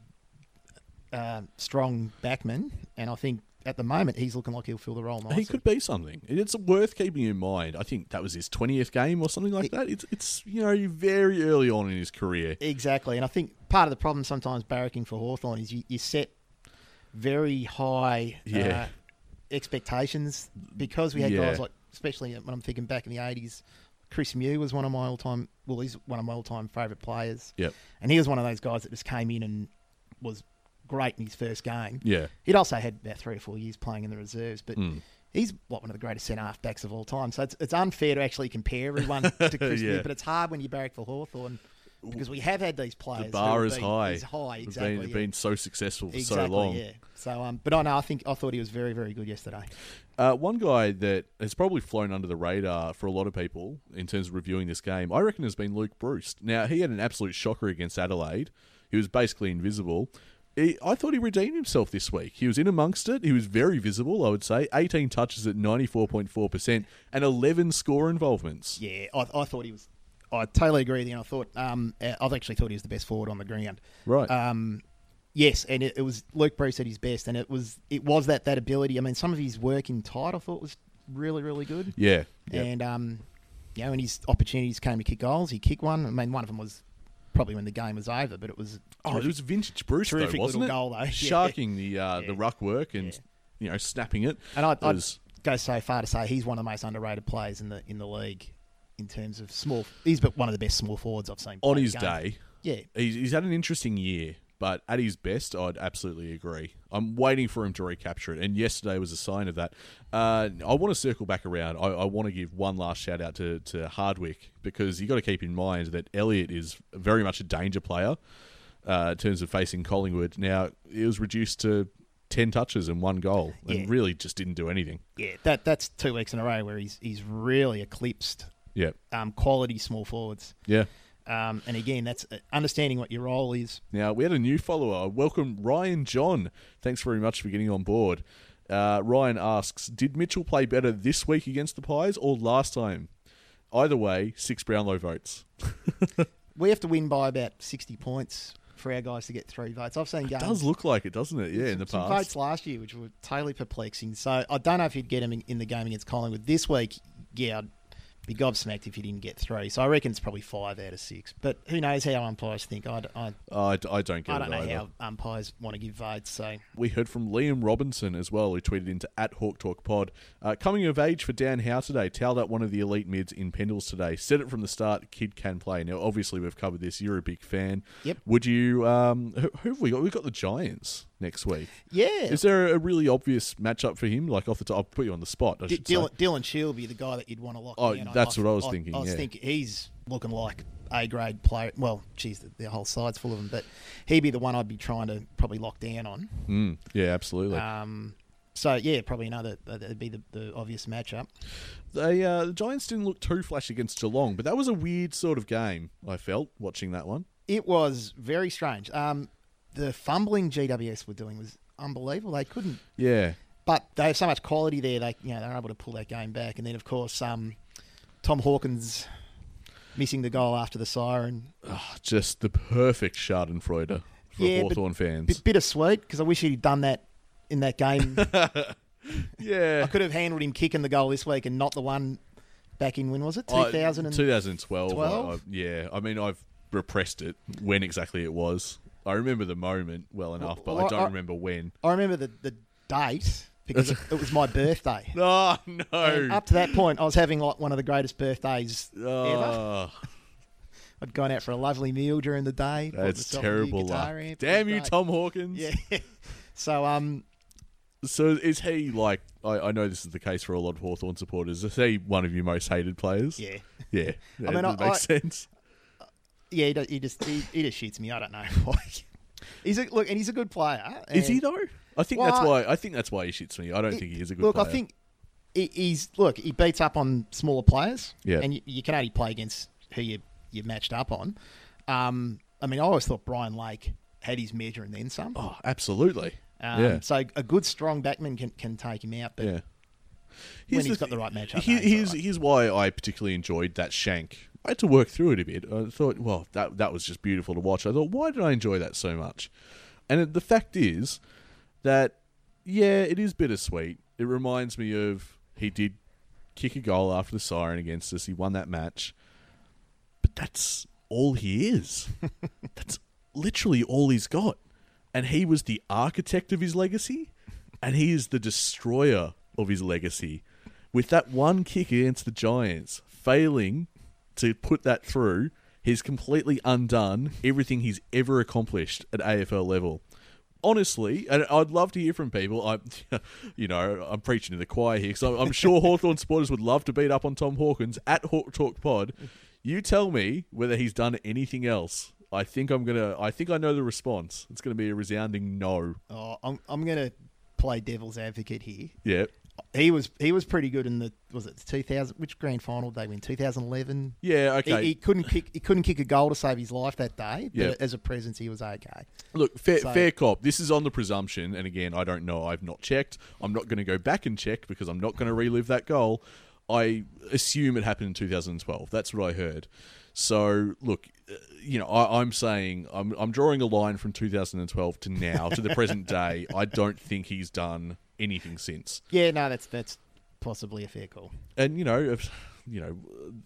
uh, strong backman, and I think at the moment he's looking like he'll fill the role nicely. He could be something. It's worth keeping in mind. I think that was his 20th game or something like that. It's, it's you know, very early on in his career. Exactly, and I think part of the problem sometimes barracking for Hawthorn is you, you set very high Yeah. uh, expectations because we had Yeah. guys like, especially when I'm thinking back in the '80s, Chris Mew was one of my all-time. Well, he's one of my all-time favourite players. Yep. and he was one of those guys that just came in and was great in his first game. Yeah. He'd also had about three or four years playing in the reserves, but Mm. he's what one of the greatest centre half backs of all time. So it's, it's unfair to actually compare everyone to Chris Yeah. But it's hard when you're barrack for Hawthorn because we have had these players. The bar is been- high. Is high, exactly. Been, yeah. been so successful for exactly, so long. Yeah. So, um, but I know. I think I thought he was very, very good yesterday. Uh, one guy that has probably flown under the radar for a lot of people in terms of reviewing this game, I reckon, has been Luke Breust. Now, he had an absolute shocker against Adelaide. He was basically invisible. He, I thought he redeemed himself this week. He was in amongst it. He was very visible, I would say. 18 touches at 94.4% and 11 score involvements. Yeah, I, I thought he was. I totally agree with you. And I thought um, uh, I've actually thought he was the best forward on the ground. Right. Um, yes, and it, it was Luke Breust at his best, and it was it was that that ability. I mean, some of his work in tight I thought was really really good. yeah. yeah. And um, you know, when his opportunities came to kick goals, he kicked one. I mean, one of them was probably when the game was over, but it was Oh, it was vintage Breust, though, terrific wasn't little it? goal, though. Sharking the uh, Yeah. the ruck work and Yeah. you know snapping it. And I'd, I'd was- go so far to say he's one of the most underrated players in the in the league in terms of small. He's but one of the best small forwards I've seen on play his game. day. Yeah, He's, he's had an interesting year, but at his best, I'd absolutely agree. I'm waiting for him to recapture it, and yesterday was a sign of that. Uh, I want to circle back around. I, I want to give one last shout out to, to Hardwick because you got to keep in mind that Elliott is very much a danger player uh, in terms of facing Collingwood. Now, it was reduced to 10 touches and one goal, and Yeah. really just didn't do anything. yeah. That that's two weeks in a row where he's he's really eclipsed Yeah. um, quality small forwards. Yeah. Um, and again, that's uh, understanding what your role is. Now, we had a new follower. Welcome, Ryan John. Thanks very much for getting on board. Uh, Ryan asks Did Mitchell play better this week against the Pies or last time? Either way, six Brownlow votes. We have to win by about sixty points for our guys to get three votes. I've seen games. It does look like it, doesn't it? Yeah, in the some past. votes last year, which were totally perplexing. So I don't know if you'd get him in, in the game against Collingwood this week. Yeah, I'd be gobsmacked if you didn't get three. So I reckon it's probably five out of six. But who knows how umpires think? I, I, I, I don't get I don't know either. how umpires want to give votes. So We heard from Liam Robinson as well, who tweeted into at Hawk Talk Pod. Uh, coming of age for Dan Howe today. Towed up one of the elite mids in Pendles today. Said it from the start. Kid can play. Now, obviously, we've covered this. You're a big fan. Yep. Would you? Um, who, who have we got? We've got the Giants next week. yeah, Is there a really obvious matchup for him? Like off the top, I'll put you on the spot. I D- should say. Dylan, Dylan Shiel be the guy that you'd want to lock. Oh, down. that's what I was thinking, I was yeah. thinking he's looking like A grade player. Well, geez, the, the whole side's full of them, but he'd be the one I'd be trying to probably lock down on. Mm, yeah, absolutely. Um, so yeah, probably another that'd be the, the obvious matchup. They uh, the Giants didn't look too flash against Geelong, but that was a weird sort of game. I felt watching that one. It was very strange. Um, the fumbling GWS were doing was unbelievable. They couldn't, Yeah, but they have so much quality there. They you know they're able to pull that game back. And then of course, um, Tom Hawkins missing the goal after the siren. Ah, just the perfect Schadenfreude for Yeah, but Hawthorn fans. Bit bittersweet because I wish he'd done that in that game. yeah, I could have handled him kicking the goal this week and not the one back in when was it I- 2000 and 2012. I- 12? I- yeah, I mean, I've repressed it when exactly it was. I remember the moment well enough, but Well, I don't I- remember when. I remember the the date because it, it was my birthday. Oh, And no. up to that point, I was having like one of the greatest birthdays ever. Oh, I'd gone out for a lovely meal during the day. that's myself a new terrible luck. amp, Damn you. Tom Hawkins. Yeah. so um, So is he like? I, I know this is the case for a lot of Hawthorn supporters. Is he one of your most hated players? yeah, yeah. I mean, that I- makes sense. Yeah. He, do- he just he, he just shits me. I don't know why. he's a look, and he's a good player. Is he though? I think Well, that's why. I think that's why he shoots me. I don't It- think he is a good look, player. I think he, he's look. He beats up on smaller players. Yeah. and you, you can only play against who you you matched up on. Um, I mean, I always thought Brian Lake had his measure and then some. Oh, absolutely. Um, yeah. So a good strong backman can, can take him out, but Yeah. when he's got the right matchup, Here- here's right. here's why I particularly enjoyed that shank. I had to work through it a bit. I thought, well, that that was just beautiful to watch. I thought, why did I enjoy that so much? And it, the fact is that yeah, it is bittersweet. It reminds me of he did kick a goal after the siren against us. He won that match, but that's all he is. that's literally all he's got. And he was the architect of his legacy, and he is the destroyer of his legacy. With that one kick against the Giants, failing to put that through, he's completely undone everything he's ever accomplished at AFL level. Honestly, and I'd love to hear from people. I, you know, I'm preaching to the choir here because I'm, I'm sure Hawthorn supporters would love to beat up on Tom Hawkins at Hawk Talk Pod. You tell me whether he's done anything else. I think I'm gonna. I think I know the response. It's gonna be a resounding no. Oh, I'm I'm going to play devil's advocate here. Yeah, He was he was pretty good in the was it 2000 which grand final did they win 2011. yeah. Okay. He, he couldn't kick he couldn't kick a goal to save his life that day, but Yeah. as a presence he was okay. Look, fair, So- fair cop. This is on the presumption, and again, I don't know. I've not checked. I'm not going to go back and check because I'm not going to relive that goal. I assume it happened in 2012. That's what I heard. So, look, uh, you know, I, I'm saying I'm, I'm drawing a line from 2012 to now to the present day. I don't think he's done anything since. Yeah, no, that's that's possibly a fair call. And you know, if, you know,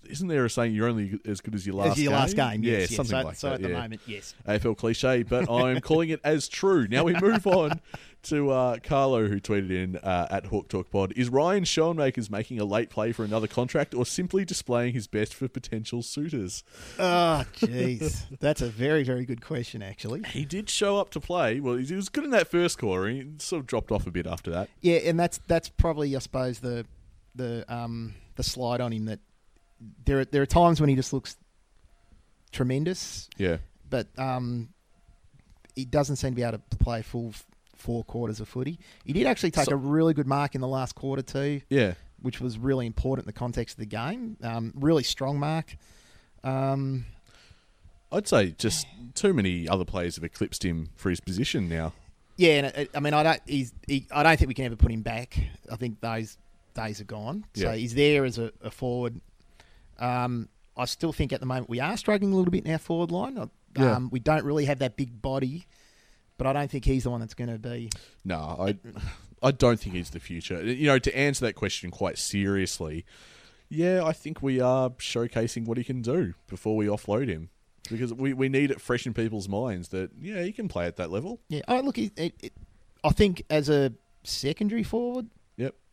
isn't there a saying you're only as good as your last As your game? last game, yeah, yes, yes. something so, like so that. at the yeah. moment, yes. AFL cliche, but I'm calling it as true. Now we move on to uh, Carlo, who tweeted in uh, at Hawk Talk Pod. Is Ryan Schoenmakers making a late play for another contract or simply displaying his best for potential suitors? Oh, jeez, that's a very very good question actually. He did show up to play. Well, he was good in that first quarter. He sort of dropped off a bit after that. Yeah, and that's that's probably I suppose the the um the slide on him that there are, there are times when he just looks tremendous, Yeah. but um he doesn't seem to be able to play full four quarters of footy. He did actually take So- a really good mark in the last quarter too, Yeah. which was really important in the context of the game. Um, really strong mark. Um, I'd say just too many other players have eclipsed him for his position now. Yeah, and it, I mean, I don't. He's. He, I don't think we can ever put him back. I think those days are gone. So Yeah. he's there as a, a forward. Um, I still think at the moment we are struggling a little bit in our forward line. Um, Yeah. We don't really have that big body, but I don't think he's the one that's going to be. No, I, I don't think he's the future. You know, to answer that question quite seriously, yeah, I think we are showcasing what he can do before we offload him because we, we need it fresh in people's minds that yeah, he can play at that level. Yeah. Oh, look, he, it, it, I think as a secondary forward, Yep, y- y-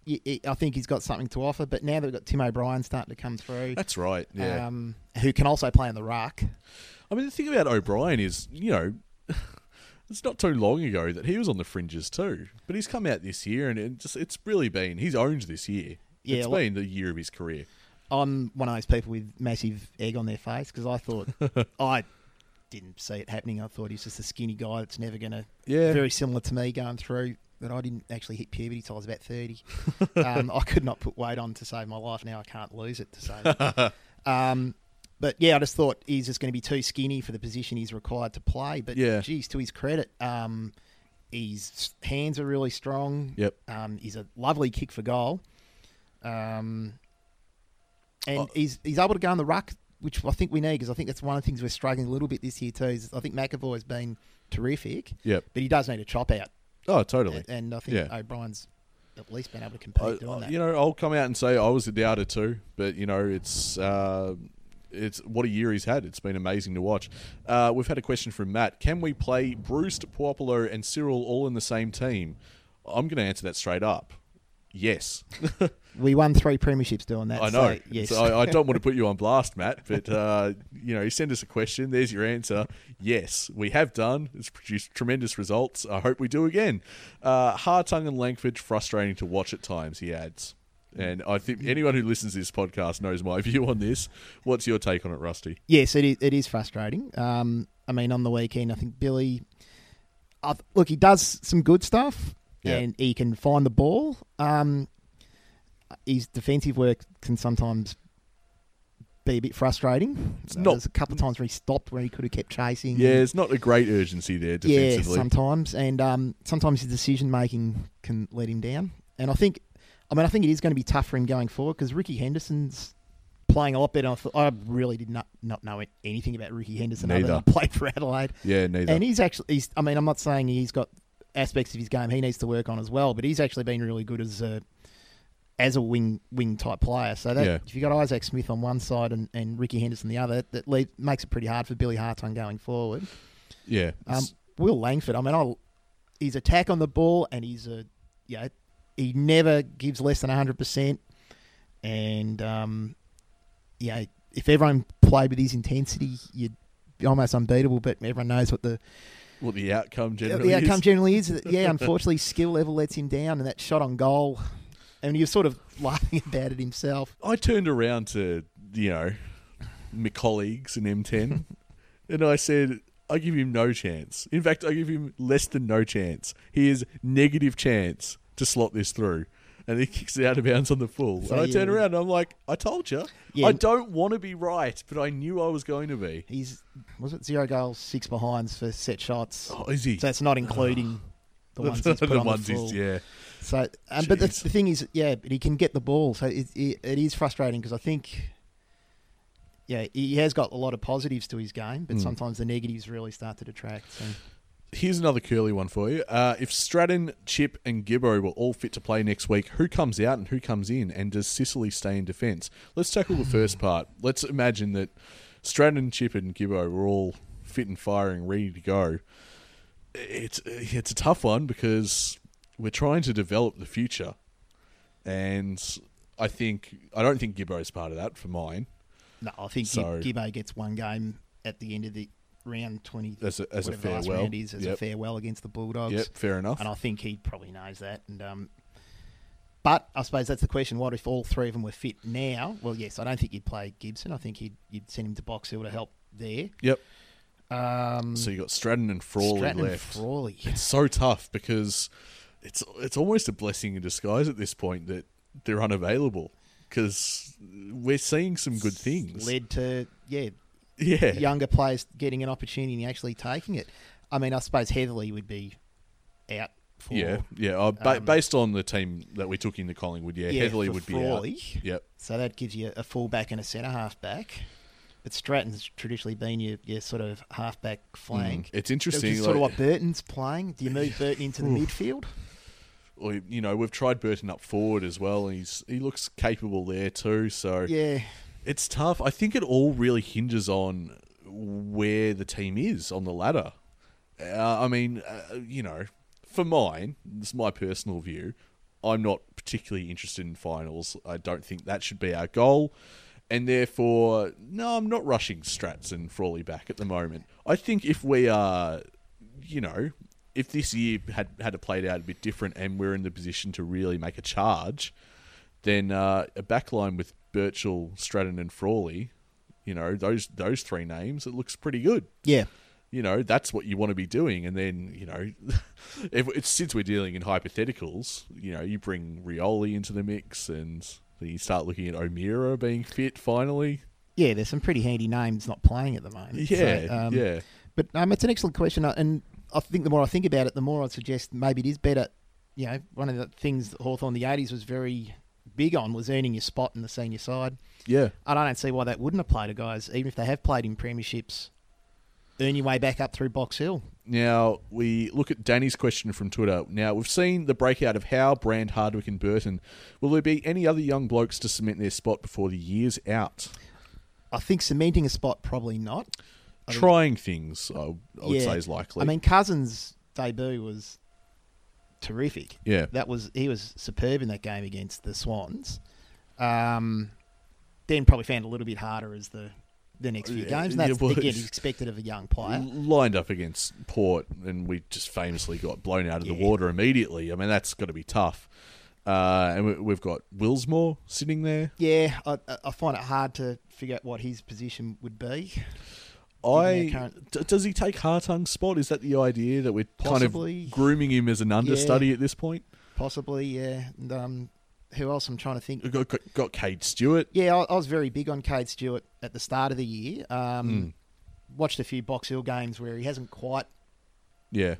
I think he's got something to offer. But now that we've got Tim O'Brien starting to come through, that's right. Yeah, um, who can also play in the ruck. I mean the thing about O'Brien is you know. It's not too long ago that he was on the fringes too, but he's come out this year and it just, it's really been he's owned this year. Yeah, it's like- been the year of his career. I'm one of those people with massive egg on their face because I thought I didn't see it happening. I thought he's just a skinny guy that's never going to. Yeah. Very similar to me going through. But I didn't actually hit puberty till I was about thirty. um, I could not put weight on to save my life. Now I can't lose it to save it. um, but yeah, I just thought he's just going to be too skinny for the position he's required to play. But Yeah. geez, to his credit, um, his hands are really strong. Yep. Um, he's a lovely kick for goal. Um, and Oh. he's he's able to go in the ruck, which I think we need because I think that's one of the things we're struggling a little bit this year too. Is I think McEvoy has been terrific, Yep. but he does need a chop out, Oh, totally. and, and I think Yeah. O'Brien's at least been able to compete I- doing that. you know, I'll come out and say I was a doubter too, but you know, it's uh, it's what a year he's had. It's been amazing to watch. Uh, we've had a question from Matt: Can we play Breust, Puopolo, and Cyril all in the same team? I'm going to answer that straight up. Yes, we won three premierships doing that. I know. So, yes, So I, I don't want to put you on blast, Matt, but uh, you know, you send us a question. There's your answer. Yes, we have done. It's produced tremendous results. I hope we do again. Uh, Hartung and Langford frustrating to watch at times. He adds, and I think anyone who listens to this podcast knows my view on this. What's your take on it, Rusty? Yes, it is, it is frustrating. Um, I mean, on the weekend, I think Billy. I, look, he does some good stuff, and he can find the ball. Um, his defensive work can sometimes be a bit frustrating. It's not- There's a couple of times where he stopped, where he could have kept chasing. Yeah, it's not a great urgency there yeah, defensively. sometimes, and um, sometimes his decision making can let him down. And I think, I mean, I think it is going to be tough for him going forward because Ricky Henderson's playing a lot better. I, thought, I really did not not know anything about Ricky Henderson other than played for Adelaide. yeah, neither. And he's actually, he's, I mean, I'm not saying he's got aspects of his game he needs to work on as well, but he's actually been really good as a as a wing wing type player. So that Yeah. if you've got Isaac Smith on one side and, and Ricky Henderson the other, that le- makes it pretty hard for Billy Hartung going forward. yeah, Um, Will Langford, I mean, I, his attack on the ball and he's a, yeah, he never gives less than 100%. And, um, yeah, if everyone played with his intensity, you'd be almost unbeatable, but everyone knows what the, what the outcome generally the outcome is. generally is. that, Yeah, unfortunately, skill level lets him down, and that shot on goal. And he was sort of laughing about it himself. I turned around to you know my colleagues in M10, and I said, "I give him no chance. In fact, I give him less than no chance. He is negative chance to slot this through." And he kicks it out of bounds on the full. So and I turn around and I'm like, I told you. Yeah. I don't want to be right, but I knew I was going to be. He's, was it zero goals, six behinds for set shots? Oh, is he? So that's not including the ones he's put the on ones the he's- full. yeah. So, um, but the, the thing is, yeah, but he can get the ball. So it, it, it is frustrating because I think, yeah, he has got a lot of positives to his game, but Mm. sometimes the negatives really start to detract. So. Here's another curly one for you. Uh, if Stratton, Chip, and Gibbo were all fit to play next week, who comes out and who comes in? And does Sicily stay in defence? Let's tackle the first part. Let's imagine that Stratton, Chip, and Gibbo were all fit and firing, ready to go. It's it's a tough one because we're trying to develop the future, and I think I don't think Gibbo's part of that for mine No, I think So- Gibbo gets one game at the end of the round 20, as a as a whatever the last farewell. round is, as a farewell against the Bulldogs. Yep, fair enough. And I think he probably knows that. And um, But I suppose that's the question. What if all three of them were fit now? Well, yes, I don't think you'd play Gibson. I think he'd, you'd send him to Box Hill to help there. Yep. Um, So you got Stratton and Frawley Stratton and left. Frawley. It's so tough because it's it's almost a blessing in disguise at this point that they're unavailable because we're seeing some good things. led to yeah yeah, younger players getting an opportunity and actually taking it. I mean, I suppose Heatley would be out for yeah, yeah. Uh, ba- um, based on the team that we took into Collingwood, yeah, Yeah, Heatley would be Frawley. out. Yep. So that gives you a fullback and a centre half back. But Stratton's traditionally been your, your sort of halfback flank. Mm. It's interesting. is sort of what Burton's playing. Do you move Burton into the midfield? Or, you know, we've tried Burton up forward as well, and he's he looks capable there too. So Yeah. It's tough. I think it all really hinges on where the team is on the ladder. Uh, I mean, uh, you know, for mine, this is my personal view. I'm not particularly interested in finals. I don't think that should be our goal. And therefore, no, I'm not rushing Strats and Frawley back at the moment. I think if we are, you know, if this year had had it played out a bit different and we're in the position to really make a charge, then uh, a backline with Birchall, Stratton, and Frawley, you know those those three names, it looks pretty good. Yeah. You know that's what you want to be doing, and then you know, if it's, since we're dealing in hypotheticals, you know, you bring Rioli into the mix, and then you start looking at O'Meara being fit finally. Yeah, there's some pretty handy names not playing at the moment. Yeah, So, um, yeah, But um, it's an excellent question, uh, and I think the more I think about it, the more I'd suggest maybe it is better. You know, one of the things that Hawthorn in the '80s was very big on was earning your spot in the senior side. yeah. And I don't see why that wouldn't apply to guys, even if they have played in premierships. Earn your way back up through Box Hill. Now we look at Danny's question from Twitter. Now we've seen the breakout of Howe, Brand, Hardwick, and Burton. Will there be any other young blokes to cement their spot before the year's out? I think cementing a spot probably not. I Trying things, I, I would Yeah. say, is likely. I mean, Cousins' debut was terrific. yeah, That was he was superb in that game against the Swans. Um, then probably found a little bit harder as the the next few Yeah, games. And that's yeah, well, again expected of a young player. lined up against Port, and we just famously got blown out of the water immediately. I mean, that's got to be tough. Uh, and we, we've got Willsmore sitting there. Yeah, I, I find it hard to figure out what his position would be. I current- d- does he take Hartung's spot? Is that the idea that we're Possibly. kind of grooming him as an understudy at this point? Possibly, yeah. And, um, who else? I'm trying to think. Got, got, got Cade Stewart. Yeah, I, I was very big on Cade Stewart at the start of the year. Um, Watched a few Box Hill games where he hasn't quite Yeah,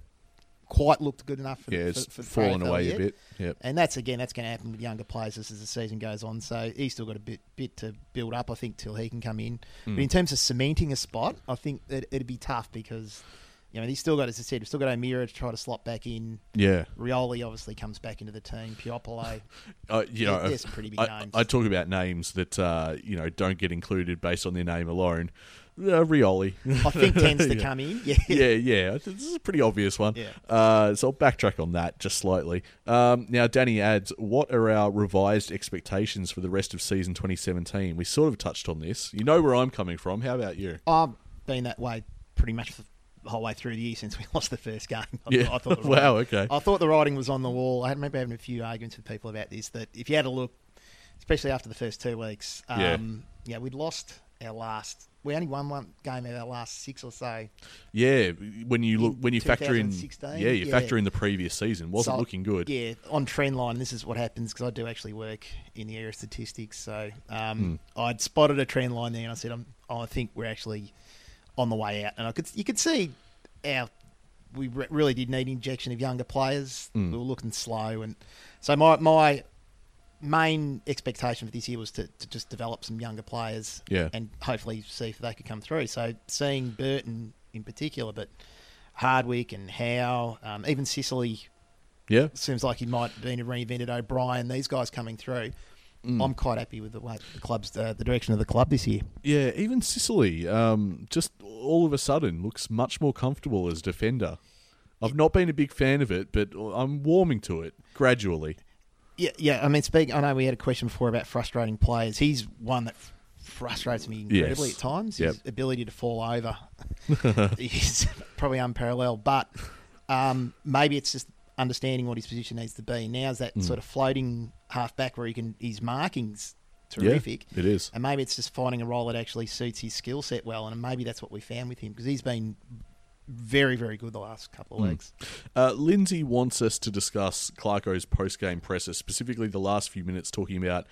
quite looked good enough. For, yeah, it's for, for fallen away yet. a bit. Yep. And that's again, that's going to happen with younger players as, as the season goes on. So he's still got a bit bit to build up, I think, till he can come in. Hmm. But in terms of cementing a spot, I think that it'd be tough because you know he's still got, as I said, he's still got O'Meara to try to slot back in. Yeah. Rioli obviously comes back into the team. Puopolo. Uh, you know, there's some pretty big I, names. I talk about names that uh, you know don't get included based on their name alone. Uh, Rioli. I think tends to Yeah. come in. Yeah. yeah, yeah. This is a pretty obvious one. Yeah. Uh, so I'll backtrack on that just slightly. Um, now, Danny adds, what are our revised expectations for the rest of season 2017? We sort of touched on this. You know where I'm coming from. How about you? I've been that way pretty much the whole way through the year since we lost the first game. I, Yeah. I thought Wow, writing- okay. I thought the writing was on the wall. I remember having a few arguments with people about this. That if you had a look, especially after the first two weeks, um, yeah, we'd lost our last. We only won one game out of our last six or so. Yeah, when you look when you factor in yeah, you yeah. factor in the previous season wasn't So, looking good. Yeah, on trend line, this is what happens because I do actually work in the area of statistics. So um, Hmm. I'd spotted a trend line there, and I said, I'm, I think we're actually on the way out. And I could, you could see our we re- really did need injection of younger players. Hmm. We were looking slow, and so my my main expectation for this year was to, to just develop some younger players, Yeah. and hopefully see if they could come through. So seeing Burton in particular, but Hardwick and Howe, um, even Sicily Yeah, seems like he might have been a reinvented O'Brien. These guys coming through. Mm. I'm quite happy with the way the club's uh, the direction of the club this year. yeah. Even Sicily, um, just all of a sudden looks much more comfortable as defender. I've not been a big fan of it, but I'm warming to it gradually. Yeah, yeah. I mean, speak. I know we had a question before about frustrating players. He's one that frustrates me incredibly Yes. at times. Yep. His ability to fall over is probably unparalleled. But um, maybe it's just understanding what his position needs to be. Now's that sort of floating half back where he can his marking's terrific. Yeah, it is. And maybe it's just finding a role that actually suits his skill set well. And maybe that's what we found with him because he's been very, very good the last couple of weeks. Uh, Lindsay wants us to discuss Clarko's post-game presser, specifically the last few minutes talking about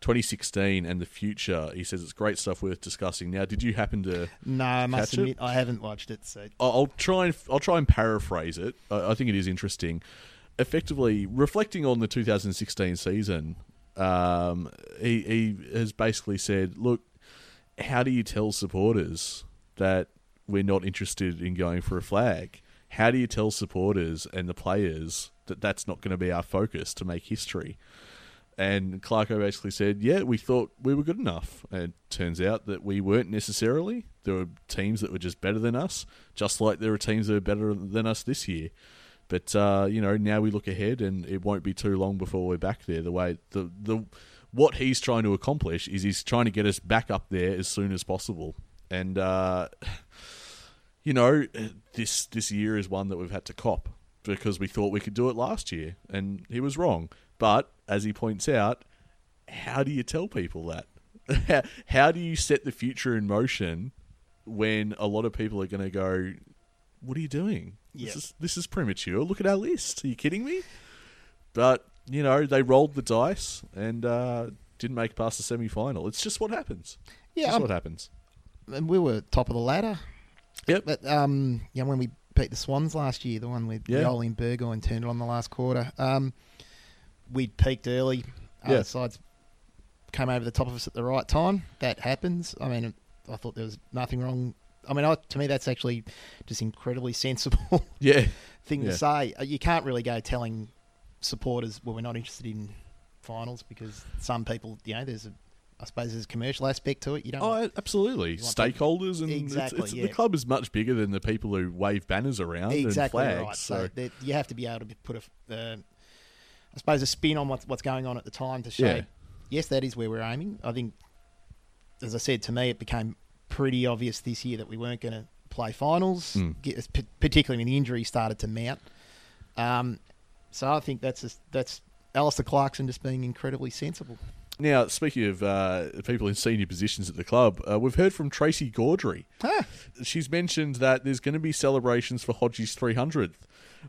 2016 and the future. He says it's great stuff worth discussing. Now, did you happen to? No, I must Catch it? admit I haven't watched it. So I'll try and I'll try and paraphrase it. I I think it is interesting. Effectively, reflecting on the 2016 season, um, he he has basically said, "Look, how do you tell supporters that we're not interested in going for a flag? How do you tell supporters and the players that that's not going to be our focus to make history?" And Clarko basically said, "Yeah, we thought we were good enough." And turns out that we weren't necessarily. There were teams that were just better than us, just like there are teams that are better than us this year. But uh, you know, now we look ahead, and it won't be too long before we're back there. The way the the what he's trying to accomplish is he's trying to get us back up there as soon as possible. And uh, you know, this this year is one that we've had to cop because we thought we could do it last year, and he was wrong. But as he points out, how do you tell people that? how, do you set the future in motion when a lot of people are going to go, "What are you doing? Yeah. This is this is premature. Look at our list. Are you kidding me?" But you know, they rolled the dice and uh, didn't make it past the semi final. It's just what happens. Yeah, just what happens. And we were top of the ladder. Yep. But um, yeah, when we beat the Swans last year, the one with Yeah. Rioli and Burgoyne turned it on the last quarter, um, we'd peaked early. Yeah. Other sides came over the top of us at the right time. That happens. I mean, I thought there was nothing wrong. I mean, I, to me, that's actually just incredibly sensible Yeah, thing Yeah. to say. Uh, You can't really go telling supporters, well, we're not interested in finals because some people, you know, there's a, I suppose there's a commercial aspect to it. You don't. oh, absolutely. Want Stakeholders and Exactly, it's- yeah. the club is much bigger than the people who wave banners around exactly and flags. right. So, So, you have to be able to put a, uh, I suppose, a spin on what's what's going on at the time to show. Yeah. Yes, that is where we're aiming. I think, as I said to me, it became pretty obvious this year that we weren't going to play finals, Mm. get, particularly when the injury started to mount. Um, so I think that's just, that's Alastair Clarkson just being incredibly sensible. Now, speaking of uh, people in senior positions at the club, uh, we've heard from Tracy Gaudry. Ah, She's mentioned that there's going to be celebrations for Hodge's 300th,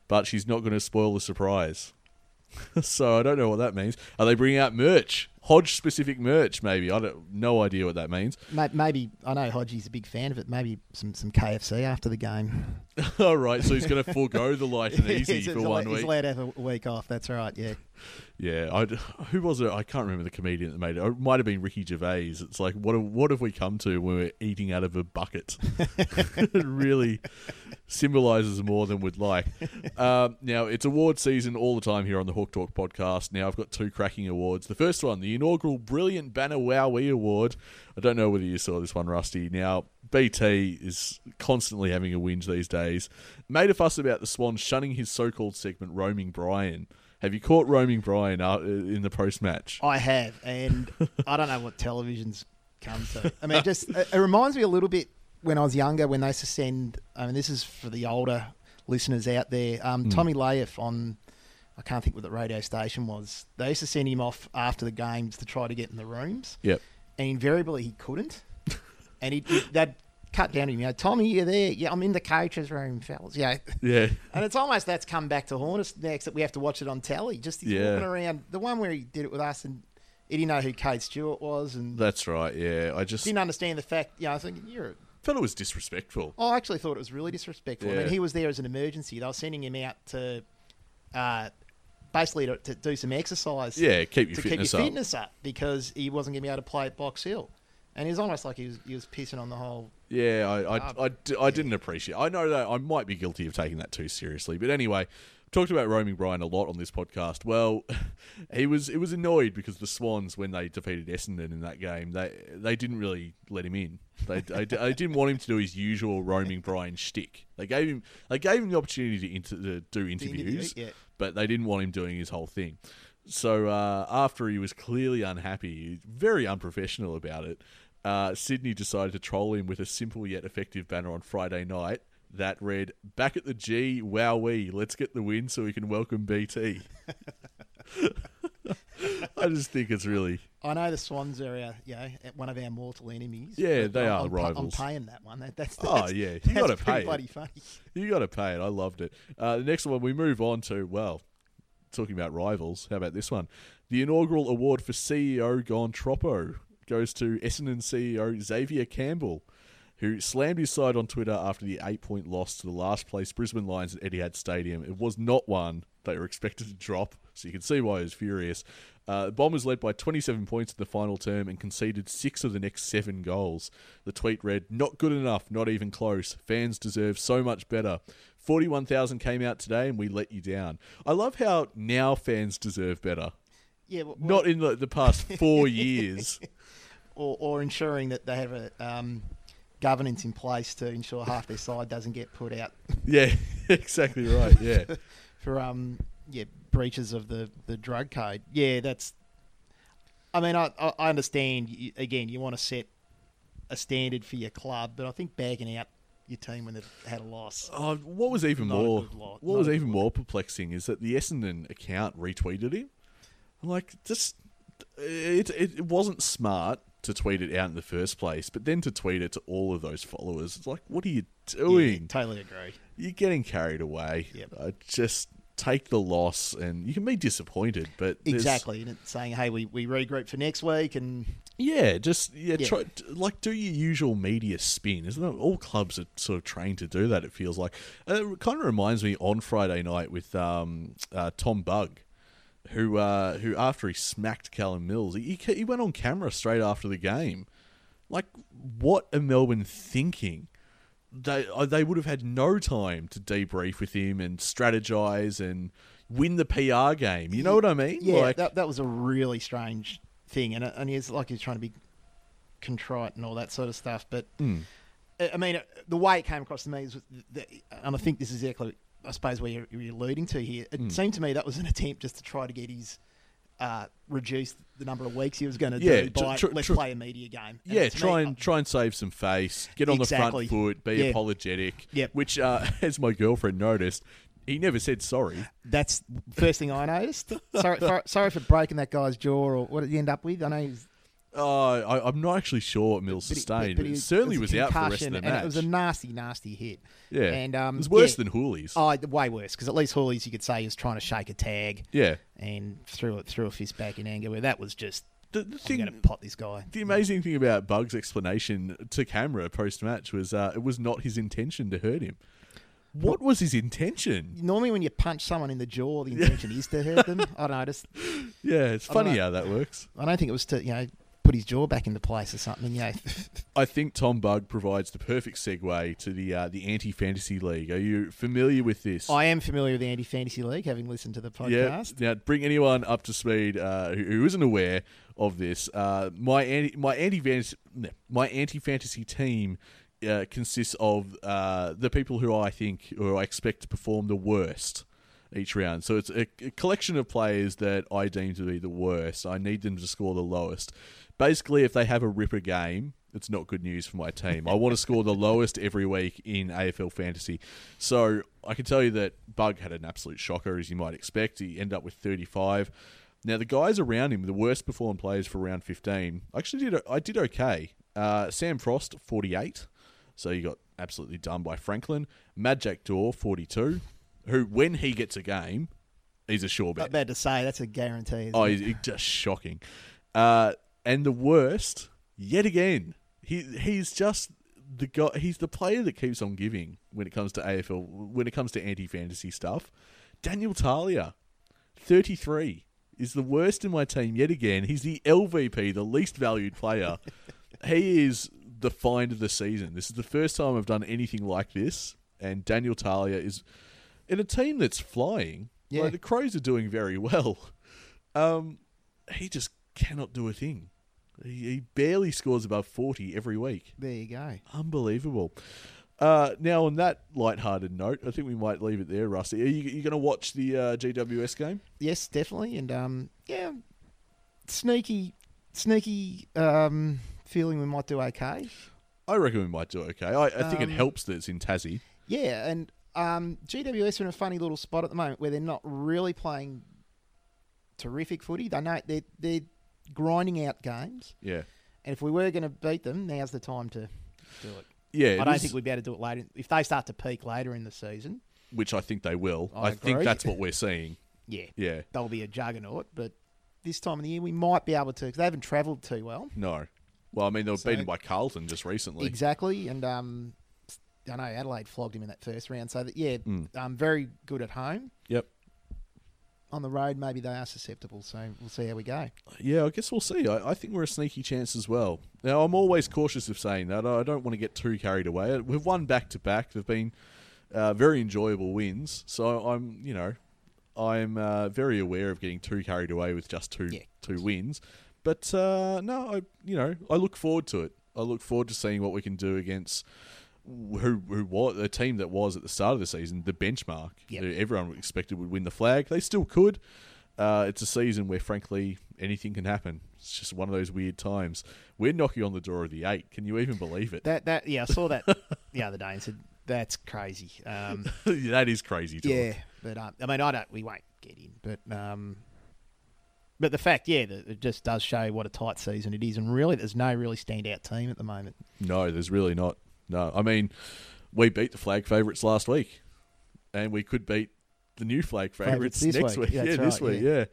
but she's not going to spoil the surprise. so I don't know what that means. Are they bringing out merch? Hodge specific merch, maybe. I don't no idea what that means. maybe I know Hodgie's a big fan of it. Maybe some, some KFC after the game. All right, so he's going to forego the light and easy He's for one He's week. allowed to have a week off. That's right. Yeah. Yeah, I, who was it? I can't remember the comedian that made it. It might have been Ricky Gervais. It's like, what have, what have we come to when we're eating out of a bucket? it really symbolises more than we'd like. Um, now, it's award season all the time here on the Hawk Talk podcast. Now, I've got two cracking awards. The first one, the inaugural Brilliant Banner Wowee Award. I don't know whether you saw this one, Rusty. Now, BT is constantly having a whinge these days. Made a fuss about the Swan shunning his so called segment, Roaming Brian. Have you caught Roaming Brian uh, in the post match? I have, and I don't know what television's come to. I mean, it just it, reminds me a little bit when I was younger when they used to send. I mean, this is for the older listeners out there. Um, Tommy Lahiff on, I can't think what the radio station was. They used to send him off after the games to try to get in the rooms, Yep. and invariably he couldn't. and he they'd cut down to him. You know, Tommy, you're there? Yeah, I'm in the coach's room, fellas. Yeah. Yeah. And it's almost that's come back to haunt us next that we have to watch it on telly. Just he's Yeah. walking around. The one where he did it with us and he didn't know who Cade Stewart was and That's right. Yeah. I just didn't understand the fact. You know, I think you're. Felt it was disrespectful. I actually thought it was really disrespectful. I mean, he was there as an emergency. They were sending him out to, uh, basically to, to do some exercise. Yeah, keep your to fitness keep your up. fitness up because he wasn't going to be able to play at Box Hill. And he was almost like he was he was pissing on the whole. Yeah, I, I, I, d- I didn't appreciate. I know that I might be guilty of taking that too seriously, but anyway, talked about roaming Brian a lot on this podcast. Well, he was it was annoyed because the Swans when they defeated Essendon in that game, they they didn't really let him in. They, they, they didn't want him to do his usual roaming Brian shtick. They gave him they gave him the opportunity to, inter, to do interviews, yeah. But they didn't want him doing his whole thing. So uh, after he was clearly unhappy, very unprofessional about it, uh, Sydney decided to troll him with a simple yet effective banner on Friday night that read, "Back at the G, wow wowee, let's get the win so we can welcome BT." I just think it's really I know the Swans are, our, you know, one of our mortal enemies. Yeah, they I'm, are I'm, rivals. I'm paying that one. That, that's, Oh, that's yeah, you gotta pretty pay it. funny. you got to pay it. I loved it. Uh, the next one we move on to well, talking about rivals. How about this one? The inaugural award for CEO Gone Troppo goes to Essendon CEO Xavier Campbell, who slammed his side on Twitter after the eight-point loss to the last place Brisbane Lions at Etihad Stadium. It was not one they were expected to drop, so you can see why he was furious. Uh, the Bombers led by 27 points in the final term and conceded six of the next seven goals. The tweet read, Not good enough, not even close. Fans deserve so much better. 41,000 came out today and we let you down. I love how now fans deserve better. Yeah, well, Not in the, the past four years. or, or ensuring that they have a um, governance in place to ensure half their side doesn't get put out Yeah, exactly right. Yeah. for um yeah breaches of the, the drug code. Yeah, that's. I mean, I I I understand. You, again, you want to set a standard for your club, but I think bagging out your team when they've had a loss. Oh, what was even more lot. what was even more perplexing is that the Essendon account retweeted him. I'm like, just it, it wasn't smart, to tweet it out in the first place, but then to tweet it to all of those followers, it's like, what are you Yeah, doing? totally agree. You're getting carried away. Yep. Uh, just take the loss, and you can be disappointed, but Exactly, and it's saying, "Hey, we, we regroup for next week," and Yeah, just yeah, Yeah. try like do your usual media spin. Isn't it? All clubs are sort of trained to do that. It feels like Uh, it kind of reminds me on Friday night with um, uh, Tom Bugg, who uh, who after he smacked Callum Mills, he he went on camera straight after the game. Like, what are Melbourne thinking? They uh, they would have had no time to debrief with him and strategize and win the PR game. You know what I mean? yeah, like, that that was a really strange thing, and and he's like he's trying to be contrite and all that sort of stuff. But Mm. I mean, uh, the way it came across to me is, that, and I think this is exactly, I suppose, where you're, you're alluding to here. It Mm. seemed to me that was an attempt just to try to get his. Uh, reduce the number of weeks he was going to Yeah, do by tr- let's tr- play a media game. And Yeah, to me, try I- and try and save some face. Get on Exactly. the front foot. Be Yeah. apologetic. Yep. Which, uh, as my girlfriend noticed, he never said sorry. That's first thing I noticed. sorry, for, sorry for breaking that guy's jaw, or what did he end up with? I know he was Uh, I, I'm not actually sure what Mills but he- sustained, but, he he certainly was, a out for the rest of concussion, the and it was a nasty, nasty hit. yeah, and, um, it was worse yeah. than Houli's. Oh, way worse because at least Houli's you could say he was trying to shake a tag yeah, and threw it threw a fist back in anger. Where that was just the, the I'm thing, going to pot this guy. the amazing thing about Bugg's explanation to camera post match was uh, it was not his intention to hurt him. What was his intention? Normally, when you punch someone in the jaw, the intention is to hurt them. I don't know. Just Yeah, it's funny know. how that works. I don't think it was to you know put his jaw back into place or something. You know, I think Tom Bugg provides the perfect segue to the uh, the anti fantasy league. Are you familiar with this? I am familiar with the anti fantasy league, having listened to the podcast. Yeah. Now, bring anyone up to speed uh, who, who isn't aware of this. Uh, my anti my anti fantasy my anti fantasy team uh, consists of uh, the people who I think or I expect to perform the worst each round. So it's a, a collection of players that I deem to be the worst. I need them to score the lowest. Basically, if they have a ripper game, it's not good news for my team. I want to score the lowest every week in AFL fantasy. So I can tell you that Bugg had an absolute shocker, as you might expect. He ended up with 35. Now the guys around him, the worst performed players for round 15, I actually did I did okay. Uh, Sam Frost 48, so you got absolutely done by Franklin. Mad Jack Door 42, who when he gets a game, he's a sure bet. about to say that's a guarantee. Oh, he's, he's just shocking. Uh, and the worst, yet again, he he's just the guy. He's the player that keeps on giving when it comes to AFL, when it comes to anti fantasy stuff. Daniel Talia, thirty three, is the worst in my team yet again. He's the LVP, the least valued player. he is the find of the season. This is the first time I've done anything like this, and Daniel Talia is in a team that's flying. Yeah. Like, the Crows are doing very well. Um, he just cannot do a thing. He, he barely scores above 40 every week. there you go. Unbelievable. Uh, now, on that light-hearted note, I think we might leave it there, Rusty. Are you, you going to watch the uh, GWS game? Yes, definitely, and um, yeah, sneaky, sneaky um, feeling we might do okay. I reckon we might do okay. I, I think it Um, helps that it's in Tassie. Yeah, and um, GWS are in a funny little spot at the moment where they're not really playing terrific footy. They know they're they're grinding out games, Yeah. and if we were going to beat them, now's the time to do it. Yeah, I don't is- think we'd be able to do it later. If they start to peak later in the season, which I think they will. I I, think that's what we're seeing. yeah, Yeah. they'll be a juggernaut. But this time of the year, we might be able to because they haven't travelled too well. No. Well, I mean, they were So- beaten by Carlton just recently. Exactly, and um, I know Adelaide flogged him in that first round. So that yeah, Mm. um, very good at home. Yep. On the road, maybe they are susceptible. So we'll see how we go. Yeah, I guess we'll see. I, I think we're a sneaky chance as well. Now, I'm always cautious of saying that. I don't want to get too carried away. We've won back to back. They've been uh, very enjoyable wins. So I'm, you know, I'm uh, very aware of getting too carried away with just two Yeah. two wins. But uh, no, I, you know, I look forward to it. I look forward to seeing what we can do against who who was a team that was at the start of the season the benchmark. Yep. Everyone expected would win the flag. They still could. Uh, it's a season where, frankly, anything can happen. It's just one of those weird times. We're knocking on the door of the eight. Can you even believe it? That that yeah, I saw that the other day and said that's crazy. Um, that is crazy. Talk. yeah, but um, I mean, I don't. We won't get in, but um, But the fact, yeah, that it just does show what a tight season it is, and really, there's no really standout team at the moment. No, there's really not. No, I mean, we beat the flag favourites last week, and we could beat the new flag favourites next week. week. Yeah, Yeah, this right, week. yeah. Yeah.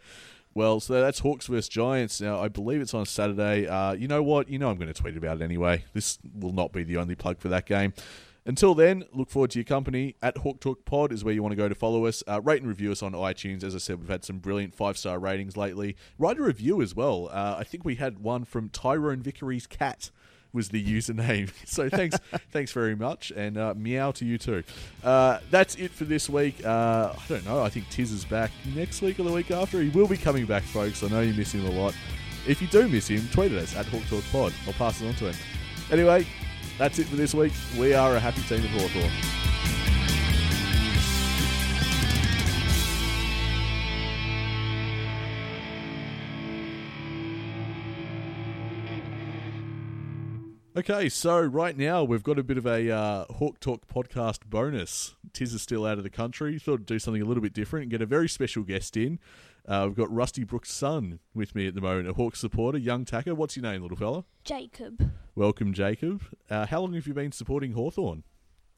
Well, so that's Hawks versus Giants. Now, I believe it's on Saturday. Uh, you know what? You know I'm going to tweet about it anyway. This will not be the only plug for that game. Until then, look forward to your company. At Hawk Talk Pod is where you want to go to follow us. Uh, rate and review us on iTunes. As I said, we've had some brilliant five star ratings lately. Write a review as well. Uh, I think we had one from Tyrone Vickery's cat was the username. So thanks, thanks very much, and uh, meow to you too. Uh, that's it for this week. Uh, I don't know. I think Tiz is back next week or the week after. He will be coming back, folks. I know you miss him a lot. If you do miss him, tweet at us at Hawk Talk Pod. I'll pass it on to him. Anyway, that's it for this week. We are a happy team of Hawthorn. Okay, so right now we've got a bit of a uh, Hawk Talk podcast bonus. Tiz is still out of the country. Thought I'd do something a little bit different and get a very special guest in. Uh, we've got Rusty Brooks' son with me at the moment, a Hawk supporter, young tacker. What's your name, little fella? Jacob. Welcome, Jacob. Uh, how long have you been supporting Hawthorn?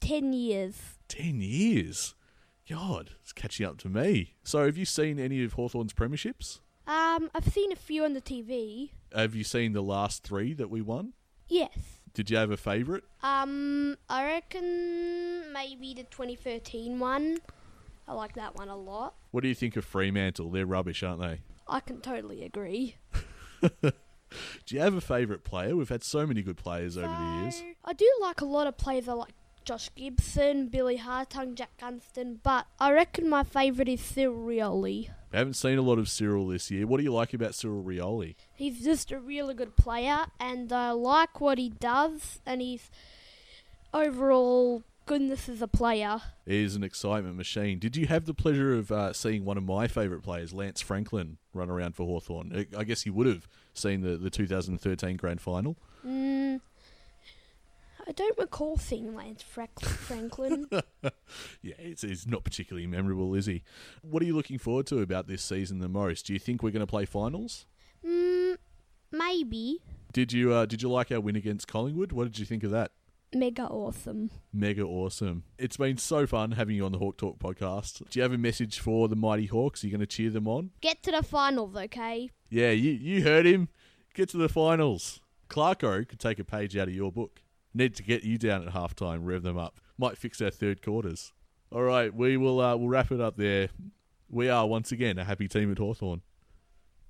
10 years. Ten years. God, it's catching up to me. So, have you seen any of Hawthorn's premierships? Um, I've seen a few on the TV. Have you seen the last three that we won? Yes. Did you have a favourite? Um, I reckon maybe the 2013 one. I like that one a lot. What do you think of Fremantle? They're rubbish, aren't they? I can totally agree. Do you have a favourite player? We've had so many good players over the years. I do like a lot of players. I like Josh Gibson, Billy Hartung, Jack Gunston, but I reckon my favourite is Cyril Rioli. I haven't seen a lot of Cyril this year. What do you like about Cyril Rioli? He's just a really good player, and I like what he does, and his overall goodness as a player. He is an excitement machine. Did you have the pleasure of uh, seeing one of my favourite players, Lance Franklin, run around for Hawthorn? I guess you would have seen the, the 2013 grand final. Mm, I don't recall seeing Lance Frank- Franklin. Yeah, it's, it's not particularly memorable, is he? What are you looking forward to about this season the most? Do you think we're going to play finals? mm, maybe. Did you uh, did you like our win against Collingwood? What did you think of that? Mega awesome. Mega awesome. It's been so fun having you on the Hawk Talk podcast. Do you have a message for the Mighty Hawks? Are you going to cheer them on? Get to the finals, okay? Yeah, you, you heard him. Get to the finals. Clarko could take a page out of your book. Need to get you down at halftime, rev them up. Might fix our third quarters. All right, we will uh, we'll wrap it up there. We are once again a happy team at Hawthorn.